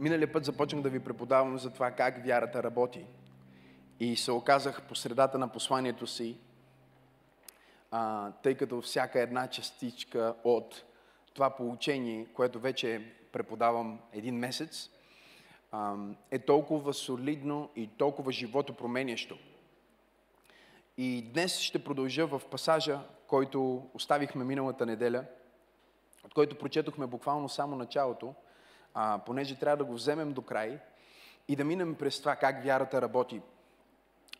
Миналия път започнах да ви преподавам за това как вярата работи. И се оказах по средата на посланието си, а, тъй като всяка една частичка от това получение, което вече преподавам един месец, а, е толкова солидно и толкова живото променящо. И днес ще продължа в пасажа, който оставихме миналата неделя, от който прочетохме буквално само началото, а, понеже трябва да го вземем до край и да минем през това как вярата работи.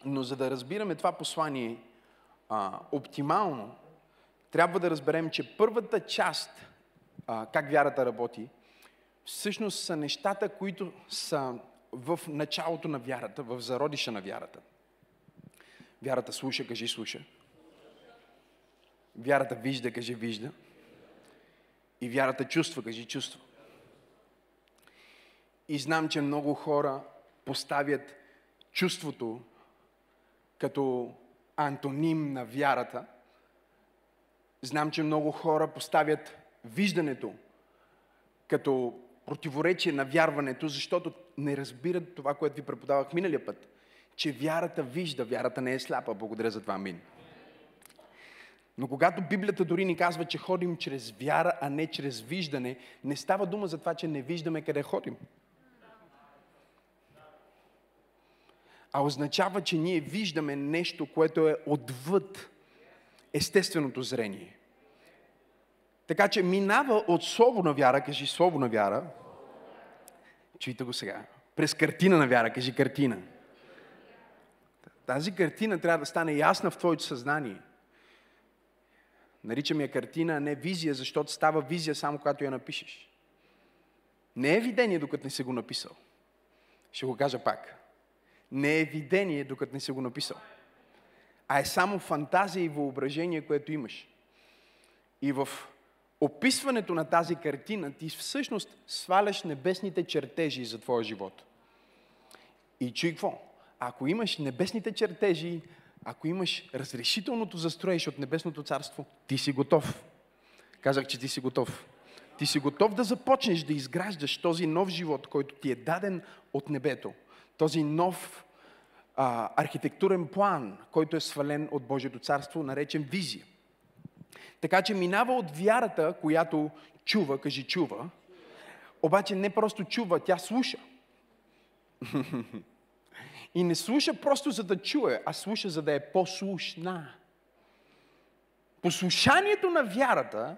Но за да разбираме това послание а, оптимално, трябва да разберем, че първата част, а, как вярата работи, всъщност са нещата, които са в началото на вярата, в зародиша на вярата. Вярата слуша, кажи слуша. Вярата вижда, кажи вижда. И вярата чувства, кажи чувства. И знам, че много хора поставят чувството като антоним на вярата. Знам, че много хора поставят виждането като противоречие на вярването, защото не разбират това, което ви преподавах миналия път. Че вярата вижда, вярата не е сляпа. Благодаря за това, Амин. Но когато Библията дори ни казва, че ходим чрез вяра, а не чрез виждане, не става дума за това, че не виждаме къде ходим. А означава, че ние виждаме нещо, което е отвъд естественото зрение. Така че минава от слово на вяра, кажи слово на вяра, чуйте го сега, през картина на вяра, кажи картина. Тази картина трябва да стане ясна в твоето съзнание. Наричаме я картина, а не визия, защото става визия само когато я напишеш. Не е видение, докато не си го написал. Ще го кажа пак не е видение, докато не си го написал. А е само фантазия и въображение, което имаш. И в описването на тази картина ти всъщност сваляш небесните чертежи за твоя живот. И чуй какво? Ако имаш небесните чертежи, ако имаш разрешителното за строеж от небесното царство, ти си готов. Казах, че ти си готов. Ти си готов да започнеш да изграждаш този нов живот, който ти е даден от небето този нов а, архитектурен план, който е свален от Божието царство, наречен визия. Така че минава от вярата, която чува, кажи чува, обаче не просто чува, тя слуша. И не слуша просто за да чуе, а слуша за да е послушна. Послушанието на вярата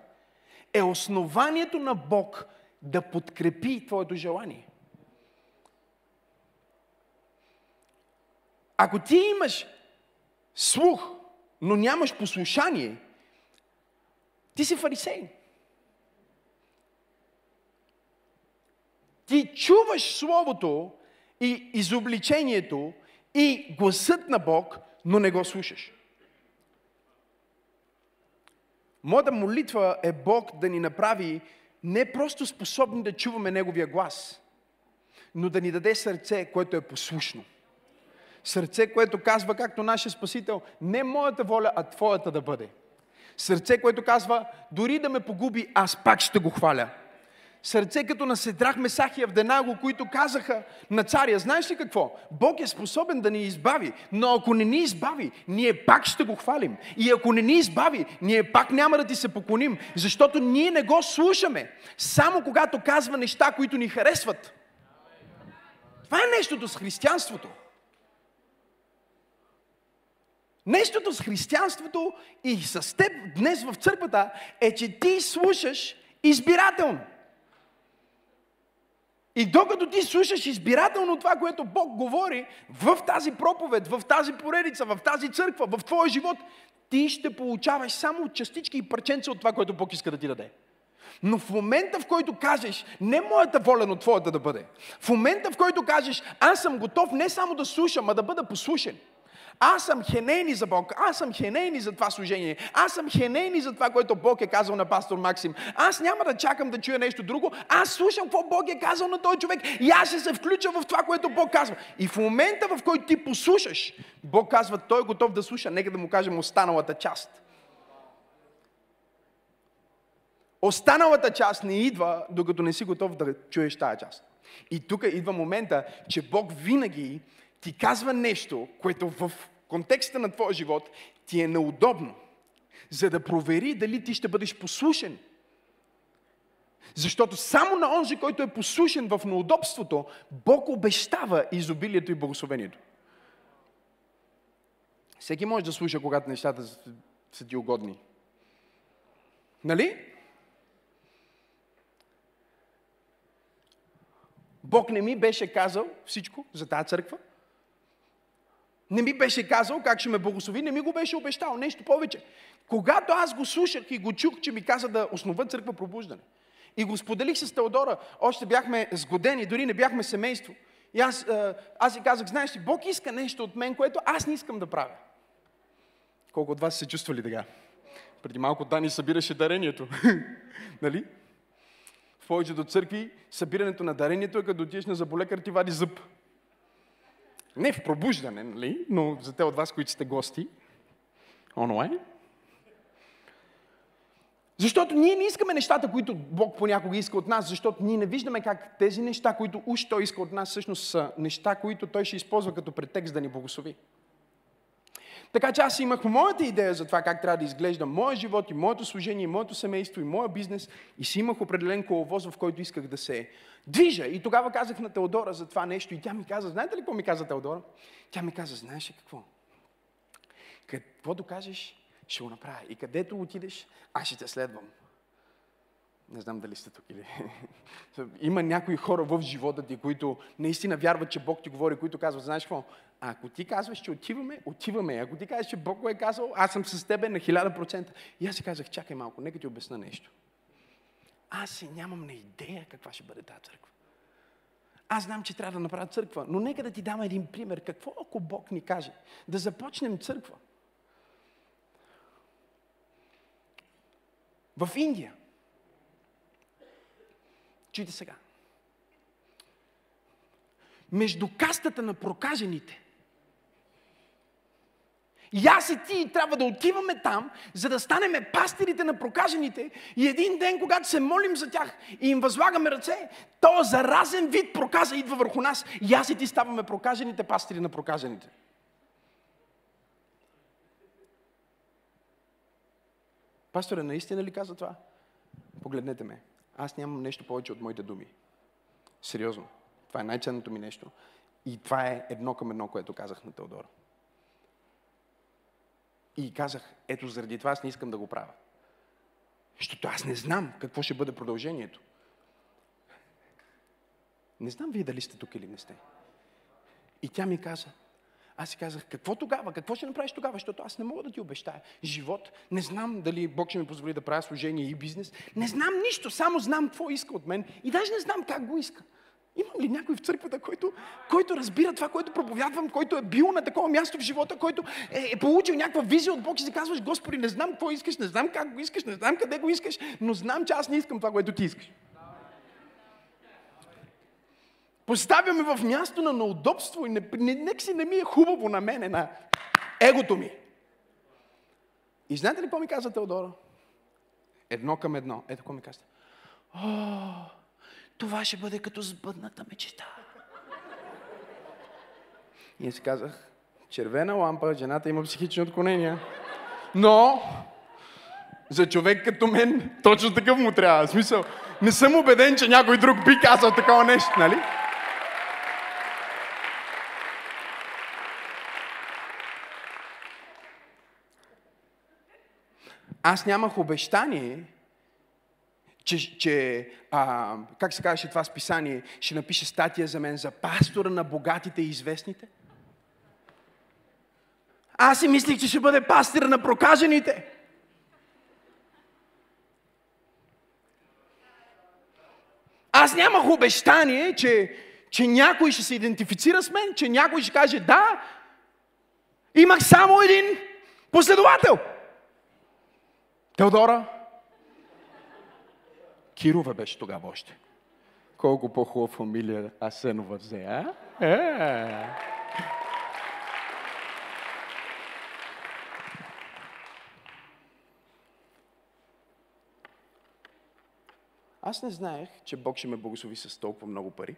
е основанието на Бог да подкрепи твоето желание. Ако ти имаш слух, но нямаш послушание, ти си фарисей. Ти чуваш Словото и изобличението и гласът на Бог, но не го слушаш. Моята молитва е Бог да ни направи не просто способни да чуваме Неговия глас, но да ни даде сърце, което е послушно. Сърце, което казва, както нашия Спасител, не моята воля, а Твоята да бъде. Сърце, което казва, дори да ме погуби, аз пак ще го хваля. Сърце като на Седрах, Месах и Авденаго, които казаха на царя, знаеш ли какво? Бог е способен да ни избави, но ако не ни избави, ние пак ще го хвалим. И ако не ни избави, ние пак няма да ти се поклоним, защото ние не го слушаме. Само когато казва неща, които ни харесват. Това е нещото с християнството. Нещото с християнството и с теб днес в църквата е, че ти слушаш избирателно. И докато ти слушаш избирателно това, което Бог говори в тази проповед, в тази поредица, в тази църква, в твоя живот, ти ще получаваш само частички и парченца от това, което Бог иска да ти даде. Но в момента, в който кажеш, не моята воля, но твоята да бъде. В момента, в който кажеш, аз съм готов не само да слушам, а да бъда послушен – аз съм хенейни за Бог. Аз съм хенейни за това служение. Аз съм хенейни за това, което Бог е казал на пастор Максим. Аз няма да чакам да чуя нещо друго. Аз слушам какво Бог е казал на този човек и аз ще се включа в това, което Бог казва. И в момента, в който ти послушаш, Бог казва, той е готов да слуша. Нека да му кажем останалата част. Останалата част не идва, докато не си готов да чуеш тази част. И тук идва момента, че Бог винаги ти казва нещо, което в контекста на твоя живот ти е неудобно, за да провери дали ти ще бъдеш послушен. Защото само на онзи, който е послушен в неудобството, Бог обещава изобилието и благословението. Всеки може да слуша, когато нещата са ти угодни. Нали? Бог не ми беше казал всичко за тази църква. Не ми беше казал как ще ме благослови, не ми го беше обещал. Нещо повече. Когато аз го слушах и го чух, че ми каза да основа църква пробуждане. И го споделих с Теодора, още бяхме сгодени, дори не бяхме семейство. И аз, аз си казах, знаеш ли, Бог иска нещо от мен, което аз не искам да правя. Колко от вас се чувствали така? Преди малко Дани събираше дарението. нали? В повечето църкви събирането на дарението е като отидеш на заболекар ти вади зъб. Не в пробуждане, нали? но за те от вас, които сте гости, онлайн. Защото ние не искаме нещата, които Бог понякога иска от нас, защото ние не виждаме как тези неща, които уж Той иска от нас, всъщност са неща, които Той ще използва като претекст да ни благослови. Така че аз имах моята идея за това как трябва да изглежда моя живот и моето служение, и моето семейство, и моя бизнес. И си имах определен коловоз, в който исках да се движа. И тогава казах на Теодора за това нещо. И тя ми каза, знаете ли какво ми каза Теодора? Тя ми каза, знаеш ли какво? Какво докажеш, ще го направя. И където отидеш, аз ще те следвам. Не знам дали сте тук или... Има някои хора в живота ти, които наистина вярват, че Бог ти говори, които казват, знаеш какво, ако ти казваш, че отиваме, отиваме. Ако ти кажеш, че Бог го е казал, аз съм с тебе на хиляда процента. И аз си казах, чакай малко, нека ти обясна нещо. Аз си нямам на идея каква ще бъде тази църква. Аз знам, че трябва да направя църква, но нека да ти дам един пример. Какво ако Бог ни каже? Да започнем църква. В Индия. Чуйте сега. Между кастата на прокажените и аз и ти трябва да отиваме там, за да станеме пастирите на прокажените и един ден, когато се молим за тях и им възлагаме ръце, то заразен вид проказа идва върху нас и аз и ти ставаме прокажените пастири на прокажените. Пасторе, наистина ли каза това? Погледнете ме. Аз нямам нещо повече от моите думи. Сериозно. Това е най-ценното ми нещо. И това е едно към едно, което казах на Теодора. И казах, ето заради това аз не искам да го правя. Защото аз не знам какво ще бъде продължението. Не знам вие дали сте тук или не сте. И тя ми каза, аз си казах, какво тогава? Какво ще направиш тогава? Защото аз не мога да ти обещая живот. Не знам дали Бог ще ми позволи да правя служение и бизнес. Не знам нищо, само знам какво иска от мен. И даже не знам как го иска. Имам ли някой в църквата, който, който разбира това, което проповядвам, който е бил на такова място в живота, който е, е получил някаква визия от Бог и си казваш, Господи, не знам какво искаш, не знам как го искаш, не знам къде го искаш, но знам, че аз не искам това, което ти искаш. Поставяме в място на неудобство и не, не, нека си не ми е хубаво на мене, на егото ми. И знаете ли какво ми каза Теодора? Едно към едно. Ето какво ми каза. О, това ще бъде като сбъдната мечта. И аз си казах, червена лампа, жената има психични отклонения. Но, за човек като мен, точно такъв му трябва. В смисъл, не съм убеден, че някой друг би казал такова нещо, нали? Аз нямах обещание, че, че а, как се казваше това списание, ще напише статия за мен за пастора на богатите и известните. Аз си мислих, че ще бъде пастира на прокажените. Аз нямах обещание, че, че някой ще се идентифицира с мен, че някой ще каже да. Имах само един последовател. Теодора, Кирова беше тогава още. Колко по-хубава фамилия Асенова взе, а? Е. Аз не знаех, че Бог ще ме благослови с толкова много пари.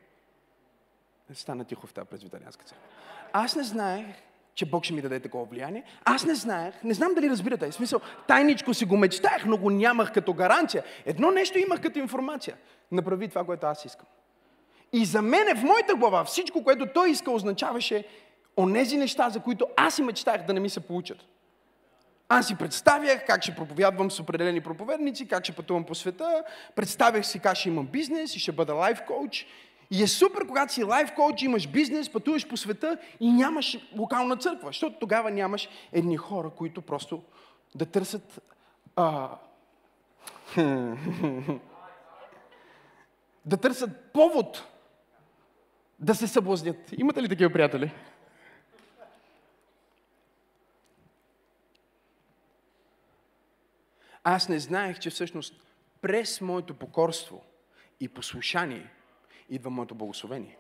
Стана тихо в тази презвитарианска църква. Аз не знаех, че Бог ще ми даде такова влияние. Аз не знаех, не знам дали разбирате. В смисъл, тайничко си го мечтаях, но го нямах като гаранция. Едно нещо имах като информация. Направи това, което аз искам. И за мене в моята глава всичко, което той иска, означаваше онези неща, за които аз и мечтах да не ми се получат. Аз си представях как ще проповядвам с определени проповедници, как ще пътувам по света, представях си как ще имам бизнес и ще бъда лайф коуч. И е супер, когато си лайф коуч, имаш бизнес, пътуваш по света и нямаш локална църква, защото тогава нямаш едни хора, които просто да търсят а... да търсят повод да се съблазнят. Имате ли такива приятели? Аз не знаех, че всъщност през моето покорство и послушание идва моето благословение.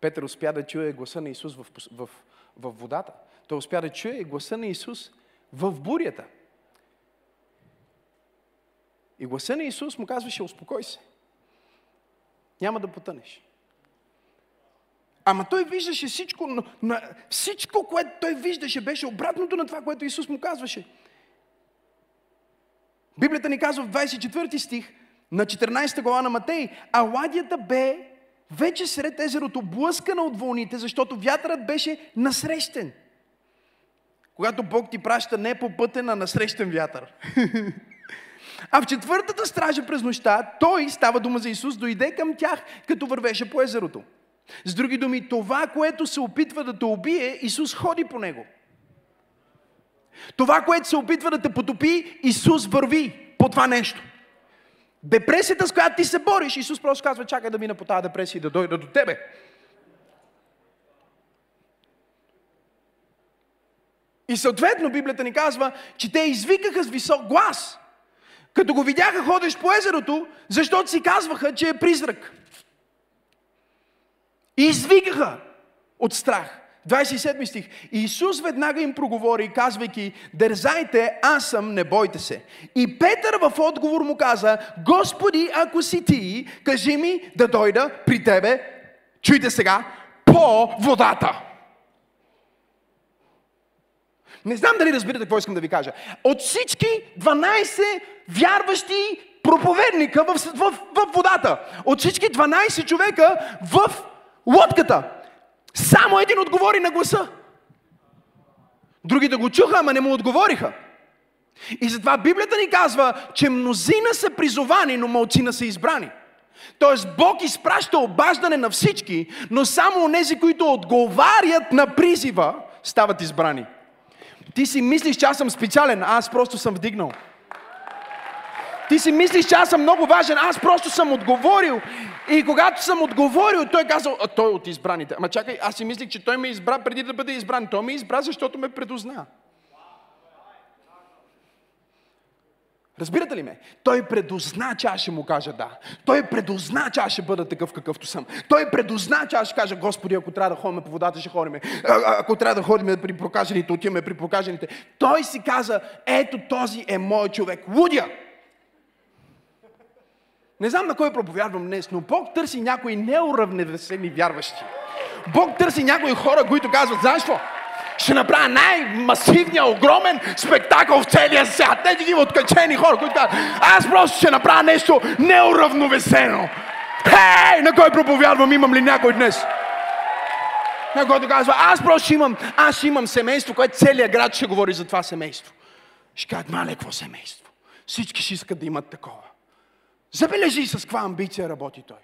Петър успя да чуе гласа на Исус в, в, в водата. Той успя да чуе гласа на Исус в бурята. И гласа на Исус му казваше, успокой се. Няма да потънеш. Ама той виждаше всичко, но, но всичко, което той виждаше, беше обратното на това, което Исус му казваше. Библията ни казва в 24 стих на 14 глава на Матей, а ладията бе вече сред езерото, блъскана от вълните, защото вятърът беше насрещен. Когато Бог ти праща не по пътен, а насрещен вятър. А в четвъртата стража през нощта, той, става дума за Исус, дойде към тях, като вървеше по езерото. С други думи, това, което се опитва да те убие, Исус ходи по него. Това, което се опитва да те потопи, Исус върви по това нещо. Депресията, с която ти се бориш, Исус просто казва, чакай да мина по тази депресия и да дойда до тебе. И съответно Библията ни казва, че те извикаха с висок глас, като го видяха ходиш по езерото, защото си казваха, че е призрак. И извикаха от страх. 27 стих. Исус веднага им проговори, казвайки, дързайте, аз съм, не бойте се. И Петър в отговор му каза, Господи, ако си ти, кажи ми да дойда при тебе, чуйте сега, по водата. Не знам дали разбирате какво искам да ви кажа. От всички 12 вярващи проповедника в, в, в водата, от всички 12 човека в лодката. Само един отговори на гласа. Другите го чуха, ама не му отговориха. И затова Библията ни казва, че мнозина са призовани, но малцина са избрани. Тоест Бог изпраща обаждане на всички, но само онези, които отговарят на призива, стават избрани. Ти си мислиш, че аз съм специален, а аз просто съм вдигнал. Ти си мислиш, че аз съм много важен, аз просто съм отговорил. И когато съм отговорил, той казал, а той е от избраните. Ама чакай, аз си мислих, че той ме избра преди да бъде избран. Той ме избра, защото ме предозна. Разбирате ли ме? Той предозна, че аз ще му кажа да. Той предозна, че аз ще бъда такъв какъвто съм. Той предозна, че аз ще кажа, Господи, ако трябва да ходим по водата, ще ходим. Ако трябва да ходим при прокажените, отиваме при прокажените. Той си каза, ето този е мой човек. Лудя! Не знам на кой проповядвам днес, но Бог търси някои неуравновесени вярващи. Бог търси някои хора, които казват, знаеш какво? Ще направя най-масивния, огромен спектакъл в целия свят. Не ги откачени хора, които казват, аз просто ще направя нещо неуравновесено. Хей, на кой проповядвам, имам ли някой днес? На който казва, аз просто ще имам, аз имам семейство, което целият град ще говори за това семейство. Ще кажат, мале, какво семейство? Всички ще искат да имат такова. Забележи с каква амбиция работи той.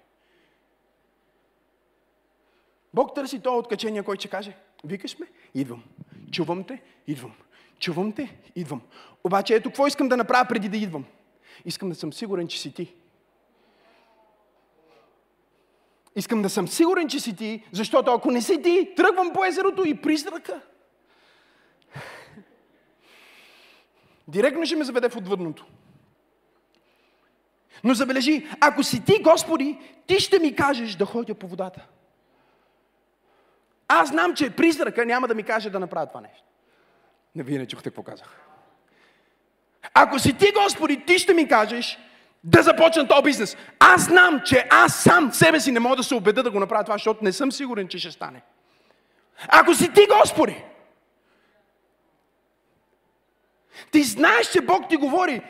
Бог търси това откачение, който ще каже, викаш ме, идвам. Чувам те, идвам. Чувам те, идвам. Обаче ето какво искам да направя преди да идвам. Искам да съм сигурен, че си ти. Искам да съм сигурен, че си ти, защото ако не си ти, тръгвам по езерото и призрака. Директно ще ме заведе в отвъдното. Но забележи, ако си ти, Господи, ти ще ми кажеш да ходя по водата. Аз знам, че призрака няма да ми каже да направя това нещо. Не, вие не чухте какво казах. Ако си ти, Господи, ти ще ми кажеш да започна този бизнес. Аз знам, че аз сам себе си не мога да се убеда да го направя това, защото не съм сигурен, че ще стане. Ако си ти, Господи, ти знаеш, че Бог ти говори,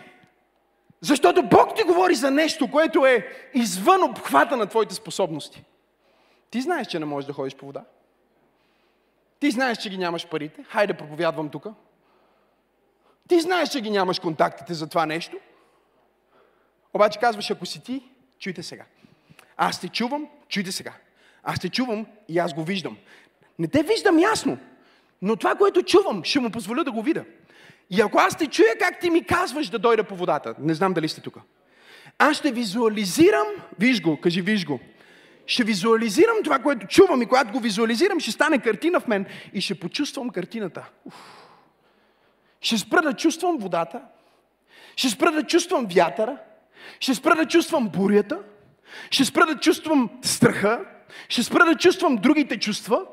защото Бог ти говори за нещо, което е извън обхвата на твоите способности. Ти знаеш, че не можеш да ходиш по вода. Ти знаеш, че ги нямаш парите. Хайде, проповядвам тук. Ти знаеш, че ги нямаш контактите за това нещо. Обаче казваш, ако си ти, чуйте сега. Аз те чувам, чуйте сега. Аз те чувам и аз го виждам. Не те виждам ясно, но това, което чувам, ще му позволя да го видя. И ако аз те чуя как ти ми казваш да дойда по водата, не знам дали сте тук, аз ще визуализирам, виж го, кажи виж го, ще визуализирам това, което чувам и когато го визуализирам, ще стане картина в мен и ще почувствам картината. Уф. Ще спра да чувствам водата, ще спра да чувствам вятъра, ще спра да чувствам бурята, ще спра да чувствам страха, ще спра да чувствам другите чувства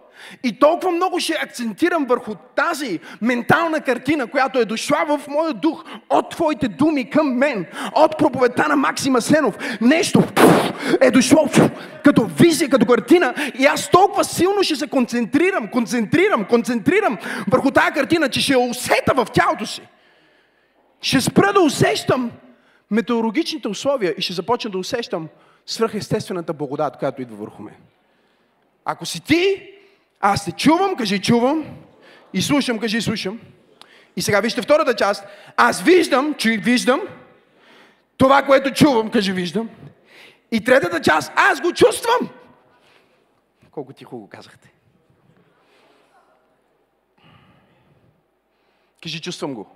и толкова много ще акцентирам върху тази ментална картина, която е дошла в моя дух от твоите думи към мен, от проповедта на Максима Сенов. Нещо е дошло като визия, като картина и аз толкова силно ще се концентрирам, концентрирам, концентрирам върху тази картина, че ще я усета в тялото си. Ще спра да усещам метеорологичните условия и ще започна да усещам свръхестествената благодат, която идва върху мен. Ако си ти, аз те чувам, кажи чувам, и слушам, кажи слушам. И сега вижте втората част. Аз виждам, че виждам, това, което чувам, кажи виждам. И третата част, аз го чувствам. Колко тихо го казахте. Кажи, чувствам го.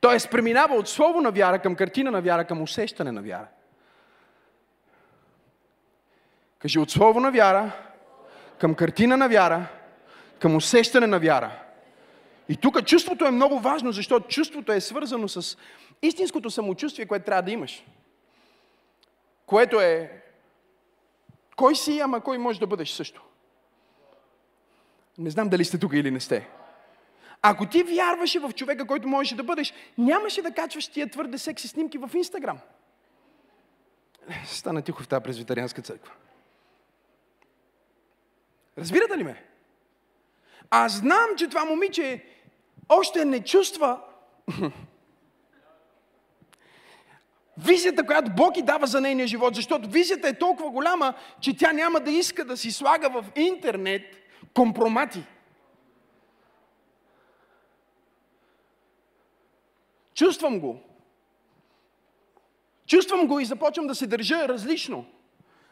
Тоест, преминава от слово на вяра към картина на вяра, към усещане на вяра. Кажи от слово на вяра към картина на вяра, към усещане на вяра. И тук чувството е много важно, защото чувството е свързано с истинското самочувствие, което трябва да имаш. Което е кой си, ама кой може да бъдеш също. Не знам дали сте тук или не сте. Ако ти вярваше в човека, който можеше да бъдеш, нямаше да качваш тия твърде секси снимки в Инстаграм. Стана тихо в тази презвитарианска църква. Разбирате ли ме? Аз знам, че това момиче още не чувства визията, която Бог и дава за нейния живот, защото визията е толкова голяма, че тя няма да иска да си слага в интернет компромати. Чувствам го. Чувствам го и започвам да се държа различно.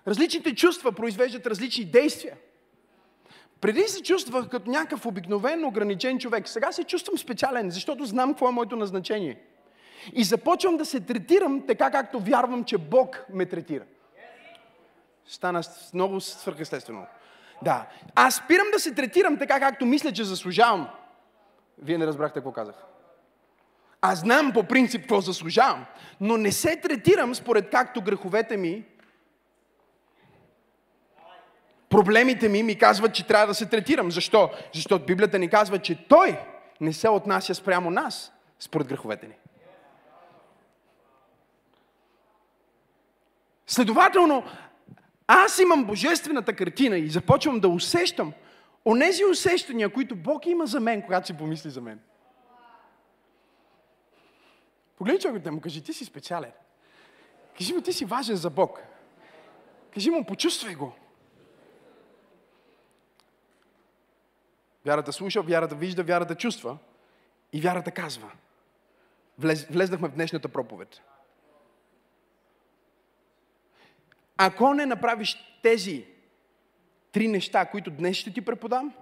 Различните чувства произвеждат различни действия. Преди се чувствах като някакъв обикновен, ограничен човек. Сега се чувствам специален, защото знам какво е моето назначение. И започвам да се третирам така, както вярвам, че Бог ме третира. Стана много свърхестествено. Да. Аз спирам да се третирам така, както мисля, че заслужавам. Вие не разбрахте какво казах. Аз знам по принцип какво заслужавам, но не се третирам според както греховете ми проблемите ми ми казват, че трябва да се третирам. Защо? Защото Библията ни казва, че Той не се отнася спрямо нас, според греховете ни. Следователно, аз имам божествената картина и започвам да усещам онези усещания, които Бог има за мен, когато си помисли за мен. Погледни човекът му, кажи, ти си специален. Кажи му, ти си важен за Бог. Кажи му, почувствай го. Вярата слуша, вярата вижда, вярата чувства и вярата казва. Влез, влезнахме в днешната проповед. Ако не направиш тези три неща, които днес ще ти преподам,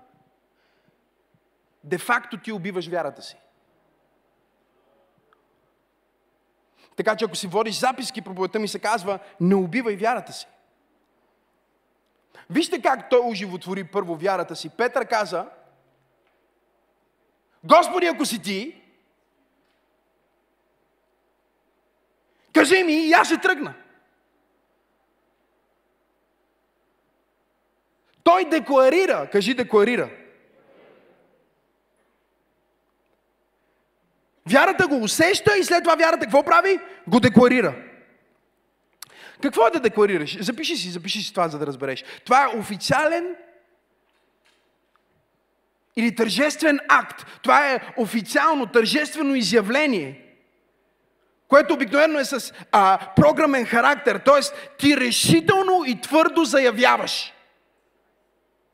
де-факто ти убиваш вярата си. Така че ако си водиш записки, проповедта ми се казва, не убивай вярата си. Вижте как той оживотвори първо вярата си. Петър каза, Господи, ако си ти, кажи ми и аз ще тръгна. Той декларира, кажи декларира. Вярата го усеща и след това вярата какво прави? Го декларира. Какво е да декларираш? Запиши си, запиши си това, за да разбереш. Това е официален или тържествен акт. Това е официално, тържествено изявление което обикновено е с а, програмен характер, т.е. ти решително и твърдо заявяваш.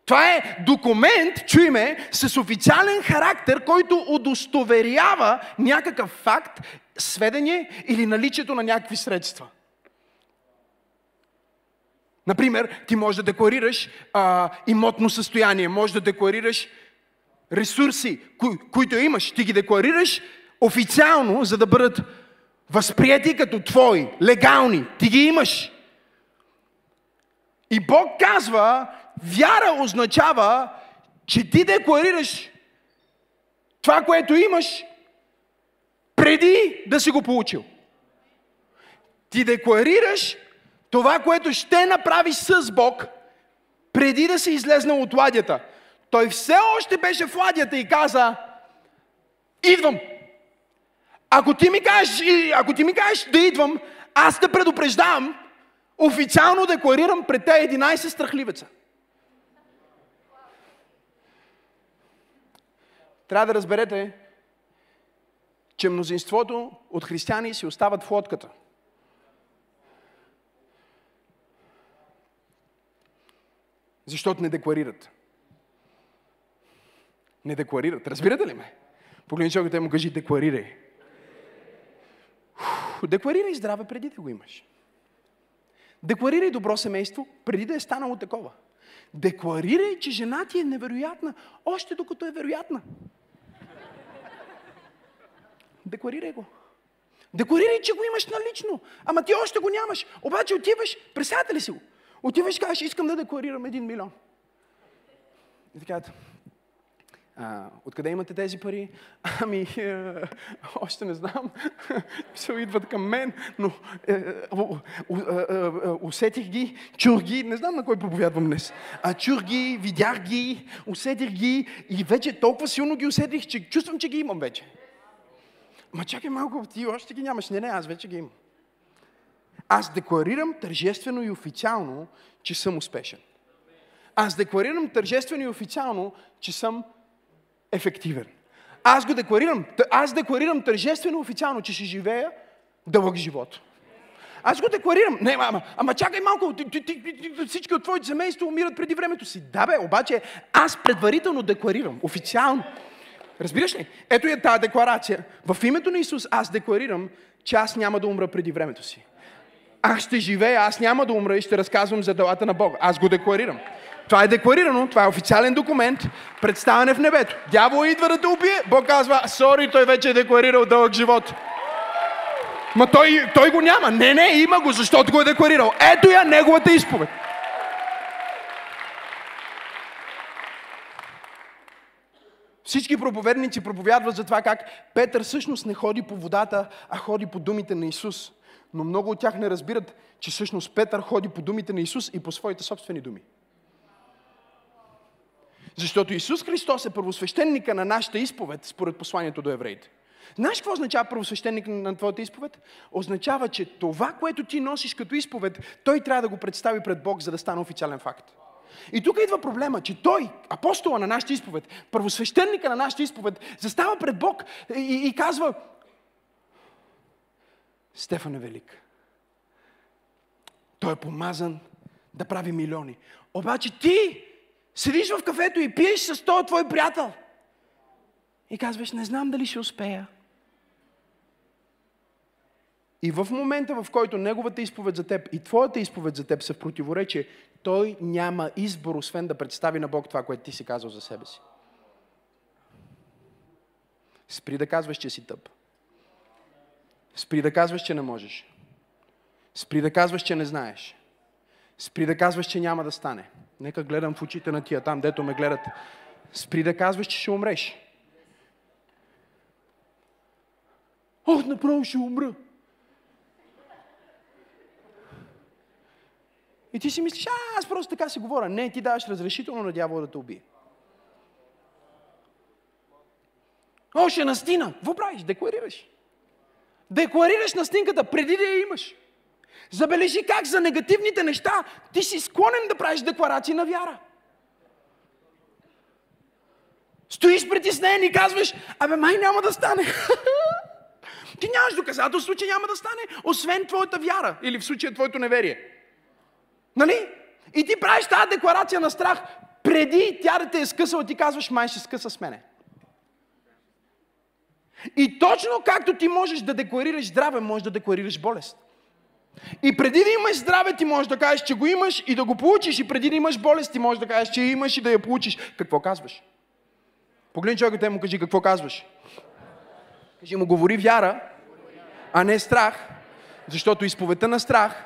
Това е документ, чуй ме, с официален характер, който удостоверява някакъв факт, сведение или наличието на някакви средства. Например, ти можеш да декларираш а, имотно състояние, можеш да декларираш ресурси, кои, които имаш. Ти ги декларираш официално, за да бъдат възприяти като твои, легални. Ти ги имаш. И Бог казва, вяра означава, че ти декларираш това, което имаш, преди да си го получил. Ти декларираш това, което ще направиш с Бог, преди да си излезнал от ладията. Той все още беше в ладията и каза, идвам. Ако ти ми кажеш, ако ти ми кажеш да идвам, аз те предупреждавам, официално декларирам пред те 11 страхливеца. Трябва да разберете, че мнозинството от християни си остават в лодката. Защото не декларират. Не декларират. Разбирате ли ме? Погледни човекът и му кажи, декларирай. Декларирай здраве преди да го имаш. Декларирай добро семейство преди да е станало такова. Декларирай, че жена ти е невероятна, още докато е вероятна. Декларирай го. Декларирай, че го имаш налично. Ама ти още го нямаш. Обаче отиваш, представете ли си го? Отиваш и кажеш, искам да декларирам един милион. И така, а, откъде имате тези пари? Ами, е, още не знам. Се идват към мен, но е, е, е, усетих ги, чух ги, не знам на кой проповядвам днес. А, чух ги, видях ги, усетих ги и вече толкова силно ги усетих, че чувствам, че ги имам вече. Ма чакай малко, ти още ги нямаш. Не, не, аз вече ги имам. Аз декларирам тържествено и официално, че съм успешен. Аз декларирам тържествено и официално, че съм ефективен. Аз го декларирам. Аз декларирам тържествено официално, че ще живея дълъг живот. Аз го декларирам. Не, ама, ама чакай малко, всички от твоите семейство умират преди времето си. Да, бе, обаче аз предварително декларирам, официално. Разбираш ли? Ето е тази декларация. В името на Исус аз декларирам, че аз няма да умра преди времето си. Аз ще живея, аз няма да умра и ще разказвам за делата на Бога. Аз го декларирам. Това е декларирано, това е официален документ, представяне в небето. Дявол идва да те убие, Бог казва, сори, той вече е декларирал дълъг живот. Ма той, той го няма. Не, не, има го, защото го е декларирал. Ето я неговата изповед. Всички проповедници проповядват за това как Петър всъщност не ходи по водата, а ходи по думите на Исус. Но много от тях не разбират, че всъщност Петър ходи по думите на Исус и по своите собствени думи. Защото Исус Христос е първосвещеника на нашата изповед, според посланието до евреите. Знаеш какво означава първосвещеник на твоята изповед? Означава, че това, което ти носиш като изповед, той трябва да го представи пред Бог, за да стане официален факт. И тук идва проблема, че той, апостола на нашата изповед, първосвещеника на нашата изповед, застава пред Бог и, и казва Стефан е велик. Той е помазан да прави милиони. Обаче ти седиш в кафето и пиеш с този твой приятел. И казваш, не знам дали ще успея. И в момента, в който неговата изповед за теб и твоята изповед за теб са в противоречие, той няма избор, освен да представи на Бог това, което ти си казал за себе си. Спри да казваш, че си тъп. Спри да казваш, че не можеш. Спри да казваш, че не знаеш. Спри да казваш, че няма да стане. Нека гледам в очите на тия там, дето ме гледат. Спри да казваш, че ще умреш. Ох, направо ще умра. И ти си мислиш, а, аз просто така си говоря. Не, ти даваш разрешително на дявола да те убие. О, ще настина. Какво правиш? Декларираш. Декларираш настинката преди да я имаш. Забележи как за негативните неща ти си склонен да правиш декларации на вяра. Стоиш притеснен и казваш, абе май няма да стане. ти нямаш доказателство, че няма да стане, освен твоята вяра или в случая твоето неверие. Нали? И ти правиш тази декларация на страх, преди тя да те е скъсала, ти казваш, май ще скъса с мене. И точно както ти можеш да декларираш здраве, можеш да декларираш болест. И преди да имаш здраве, ти можеш да кажеш, че го имаш и да го получиш. И преди да имаш болест, ти можеш да кажеш, че имаш и да я получиш. Какво казваш? Погледни човека, те му кажи, какво казваш? Кажи му, говори вяра, а не страх, защото изповедта на страх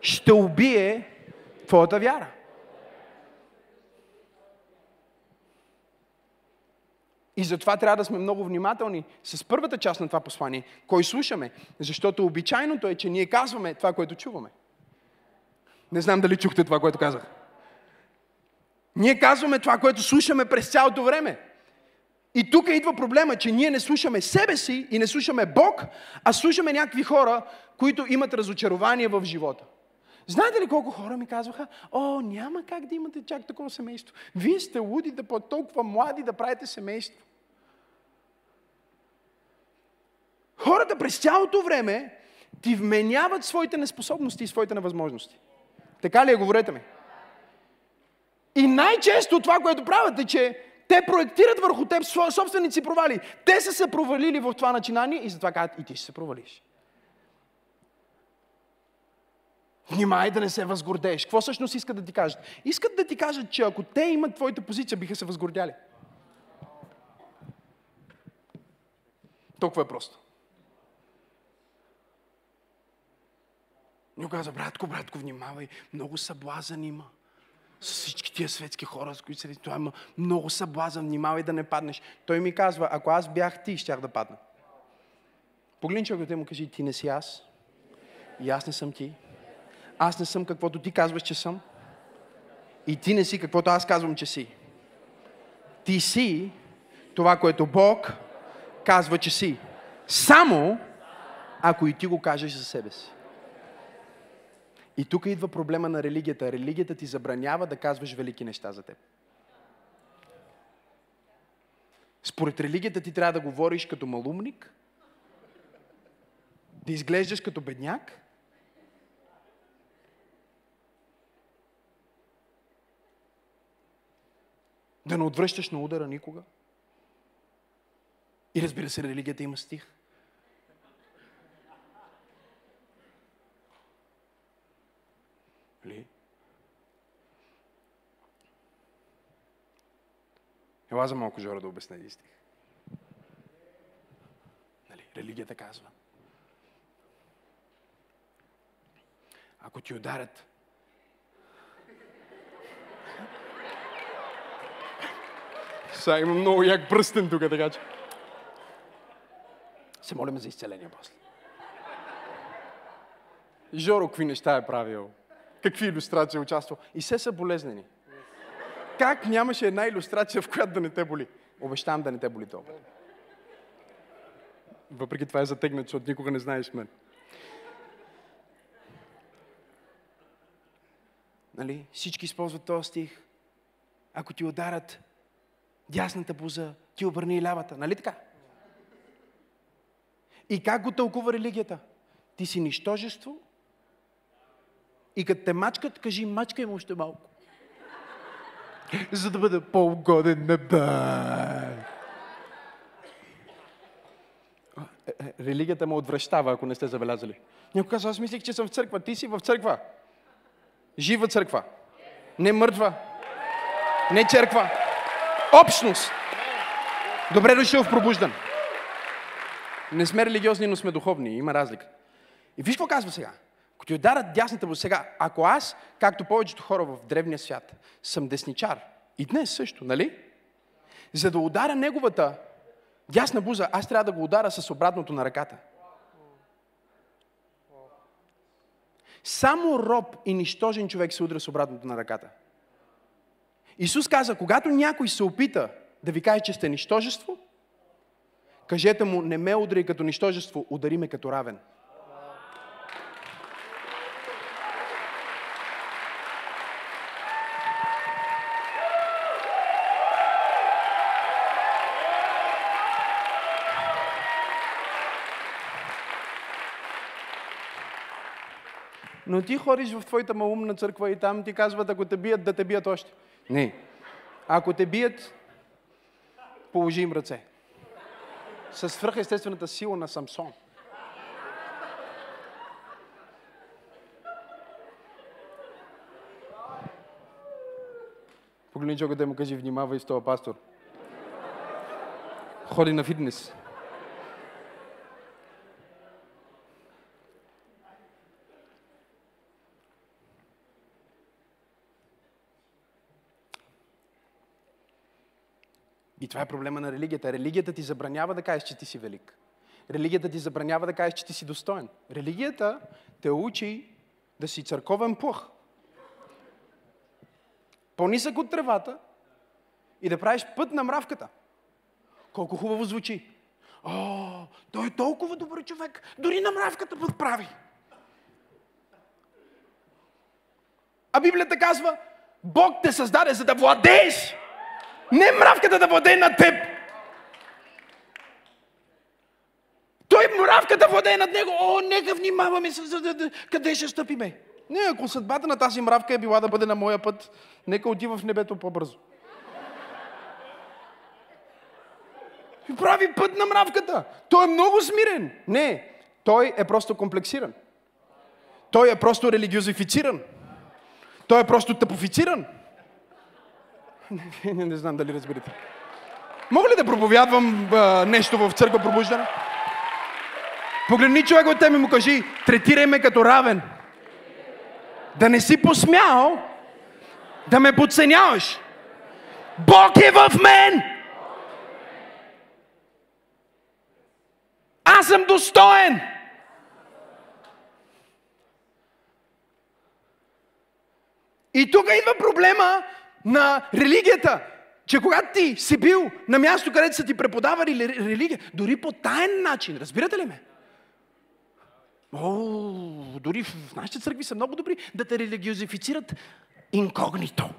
ще убие твоята вяра. И затова трябва да сме много внимателни с първата част на това послание, кой слушаме. Защото обичайното е, че ние казваме това, което чуваме. Не знам дали чухте това, което казах. Ние казваме това, което слушаме през цялото време. И тук идва проблема, че ние не слушаме себе си и не слушаме Бог, а слушаме някакви хора, които имат разочарование в живота. Знаете ли колко хора ми казваха, о, няма как да имате чак такова семейство. Вие сте луди да по толкова млади да правите семейство. Хората през цялото време ти вменяват своите неспособности и своите невъзможности. Така ли е? Говорете ми. И най-често това, което правят е, че те проектират върху теб собственици провали. Те са се провалили в това начинание и затова казват, и ти ще се провалиш. Внимай да не се възгордееш. Какво всъщност искат да ти кажат? Искат да ти кажат, че ако те имат твоята позиция, биха се възгордяли. Толкова е просто. Но каза, братко, братко, внимавай, много съблазън има. С всички тия светски хора, с които се това има много съблазън, внимавай да не паднеш. Той ми казва, ако аз бях ти, щях да падна. Погледни човекът и му кажи, ти не си аз. И аз не съм ти. Аз не съм каквото ти казваш, че съм. И ти не си каквото аз казвам, че си. Ти си това, което Бог казва, че си. Само ако и ти го кажеш за себе си. И тук идва проблема на религията. Религията ти забранява да казваш велики неща за теб. Според религията ти трябва да говориш като малумник, да изглеждаш като бедняк, да не отвръщаш на удара никога. И разбира се, религията има стих. Ли? Ела за малко Жора да обясня един стих. Нали? Религията казва. Ако ти ударят Сега има много як пръстен тук, така че. Се молим за изцеление после. Жоро, какви неща е правил? Какви иллюстрации е участвал? И все са болезнени. Как нямаше една иллюстрация, в която да не те боли? Обещавам да не те боли това. Въпреки това е затегнат, защото никога не знаеш мен. Нали? Всички използват този стих. Ако ти ударят дясната буза, ти обърни лявата. Нали така? И как го тълкува религията? Ти си нищожество и като те мачкат, кажи, мачкай му още малко. За да бъде по-угоден на е, религията ме отвръщава, ако не сте забелязали. Някой казва, аз мислих, че съм в църква. Ти си в църква. Жива църква. Не мъртва. Не църква. Общност. Добре дошъл в пробуждан. Не сме религиозни, но сме духовни. Има разлика. И виж какво казва сега. Ако ти ударят дясната му сега, ако аз, както повечето хора в древния свят, съм десничар, и днес също, нали? За да ударя неговата дясна буза, аз трябва да го удара с обратното на ръката. Само роб и нищожен човек се удря с обратното на ръката. Исус каза, когато някой се опита да ви каже, че сте нищожество, Кажете му, не ме удари като нищожество, удари ме като равен. Но ти ходиш в твоята малумна църква и там ти казват, ако те бият, да те бият още. Не. Ако те бият, положи им ръце. С свръхестествената сила на Самсон. Погледни човека да му кажи, внимавай с този пастор. Ходи на фитнес. Това е проблема на религията. Религията ти забранява да кажеш, че ти си велик. Религията ти забранява да кажеш, че ти си достоен. Религията те учи да си църковен плъх. По-нисък от тревата и да правиш път на мравката. Колко хубаво звучи. О, той е толкова добър човек, дори на мравката път прави. А Библията казва, Бог те създаде, за да владееш не мравката да владее над теб. Той мравката владее над него. О, нека внимаваме къде ще стъпиме. Не, ако съдбата на тази мравка е била да бъде на моя път, нека отива в небето по-бързо. И прави път на мравката. Той е много смирен. Не, той е просто комплексиран. Той е просто религиозифициран. Той е просто тъпофициран. Не, не, знам дали разберете. Мога ли да проповядвам а, нещо в църква пробуждане? Погледни човек от теб и му кажи, третирай ме като равен. Да не си посмял да ме подценяваш. Бог е в мен! Аз съм достоен! И тук идва проблема на религията. Че когато ти си бил на място, където са ти преподавали религия, дори по таен начин, разбирате ли ме? О, дори в нашите църкви са много добри да те религиозифицират инкогнито.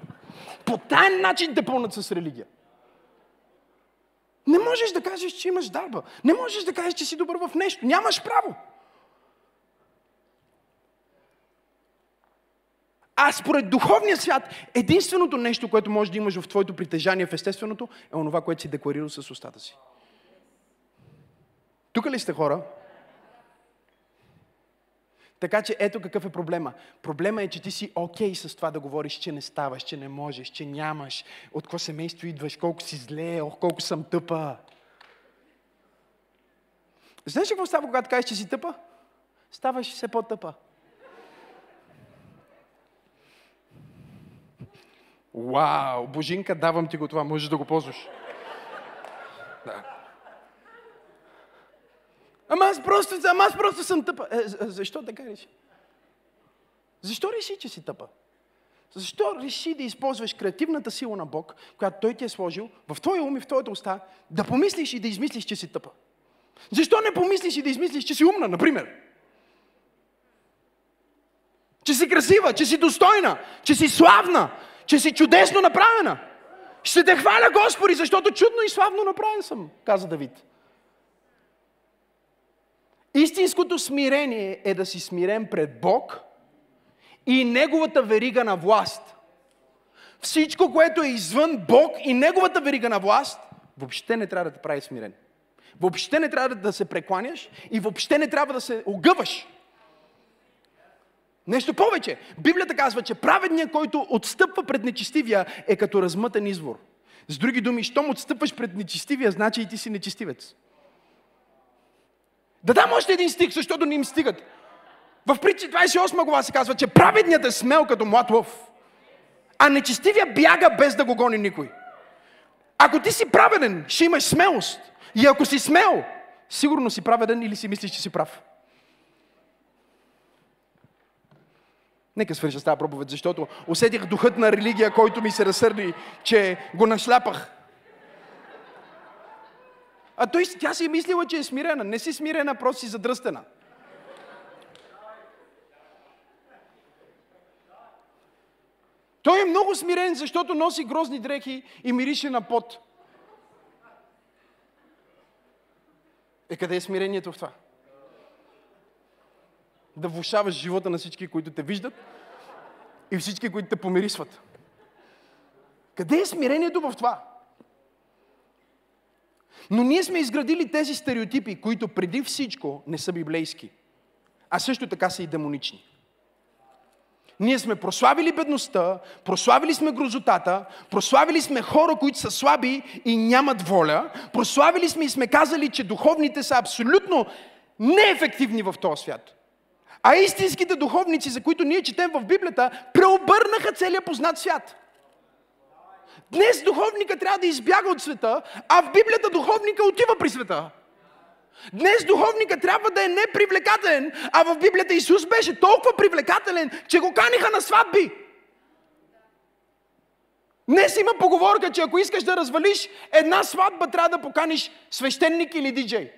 По таен начин те пълнат с религия. Не можеш да кажеш, че имаш дарба. Не можеш да кажеш, че си добър в нещо. Нямаш право. А според духовния свят, единственото нещо, което може да имаш в твоето притежание в естественото, е онова, което си декларирал с устата си. Тук ли сте хора? Така че ето какъв е проблема. Проблема е, че ти си окей okay с това да говориш, че не ставаш, че не можеш, че нямаш, от какво семейство идваш, колко си зле, ох, колко съм тъпа. Знаеш ли какво става, когато кажеш, че си тъпа? Ставаш все по-тъпа. Вау, Божинка, давам ти го това, можеш да го ползваш. Да. Ама аз просто, ама аз просто съм тъпа. Е, защо така реши? Защо реши, че си тъпа? Защо реши да използваш креативната сила на Бог, която Той ти е сложил в твоя ум и в твоята уста, да помислиш и да измислиш, че си тъпа? Защо не помислиш и да измислиш, че си умна, например? Че си красива, че си достойна, че си славна, че си чудесно направена. Ще те хваля, Господи, защото чудно и славно направен съм, каза Давид. Истинското смирение е да си смирен пред Бог и Неговата верига на власт. Всичко, което е извън Бог и Неговата верига на власт, въобще не трябва да те прави смирен. Въобще не трябва да се прекланяш и въобще не трябва да се огъваш. Нещо повече. Библията казва, че праведният, който отстъпва пред нечестивия, е като размътен извор. С други думи, щом отстъпваш пред нечестивия, значи и ти си нечестивец. Да дам още един стих, защото не им стигат. В притчи 28 глава се казва, че праведният е смел като млад лъв, а нечестивия бяга без да го гони никой. Ако ти си праведен, ще имаш смелост. И ако си смел, сигурно си праведен или си мислиш, че си прав. Нека свърша с тази проповед, защото усетих духът на религия, който ми се разсърди, че го нашляпах. А той, тя си е мислила, че е смирена. Не си смирена, просто си задръстена. Той е много смирен, защото носи грозни дрехи и мирише на пот. Е, къде е смирението в това? Да влушаваш живота на всички, които те виждат и всички, които те помирисват. Къде е смирението в това? Но ние сме изградили тези стереотипи, които преди всичко не са библейски, а също така са и демонични. Ние сме прославили бедността, прославили сме грозотата, прославили сме хора, които са слаби и нямат воля, прославили сме и сме казали, че духовните са абсолютно неефективни в този свят. А истинските духовници, за които ние четем в Библията, преобърнаха целия познат свят. Днес духовника трябва да избяга от света, а в Библията духовника отива при света. Днес духовника трябва да е непривлекателен, а в Библията Исус беше толкова привлекателен, че го каниха на сватби. Днес има поговорка, че ако искаш да развалиш една сватба, трябва да поканиш свещеник или диджей.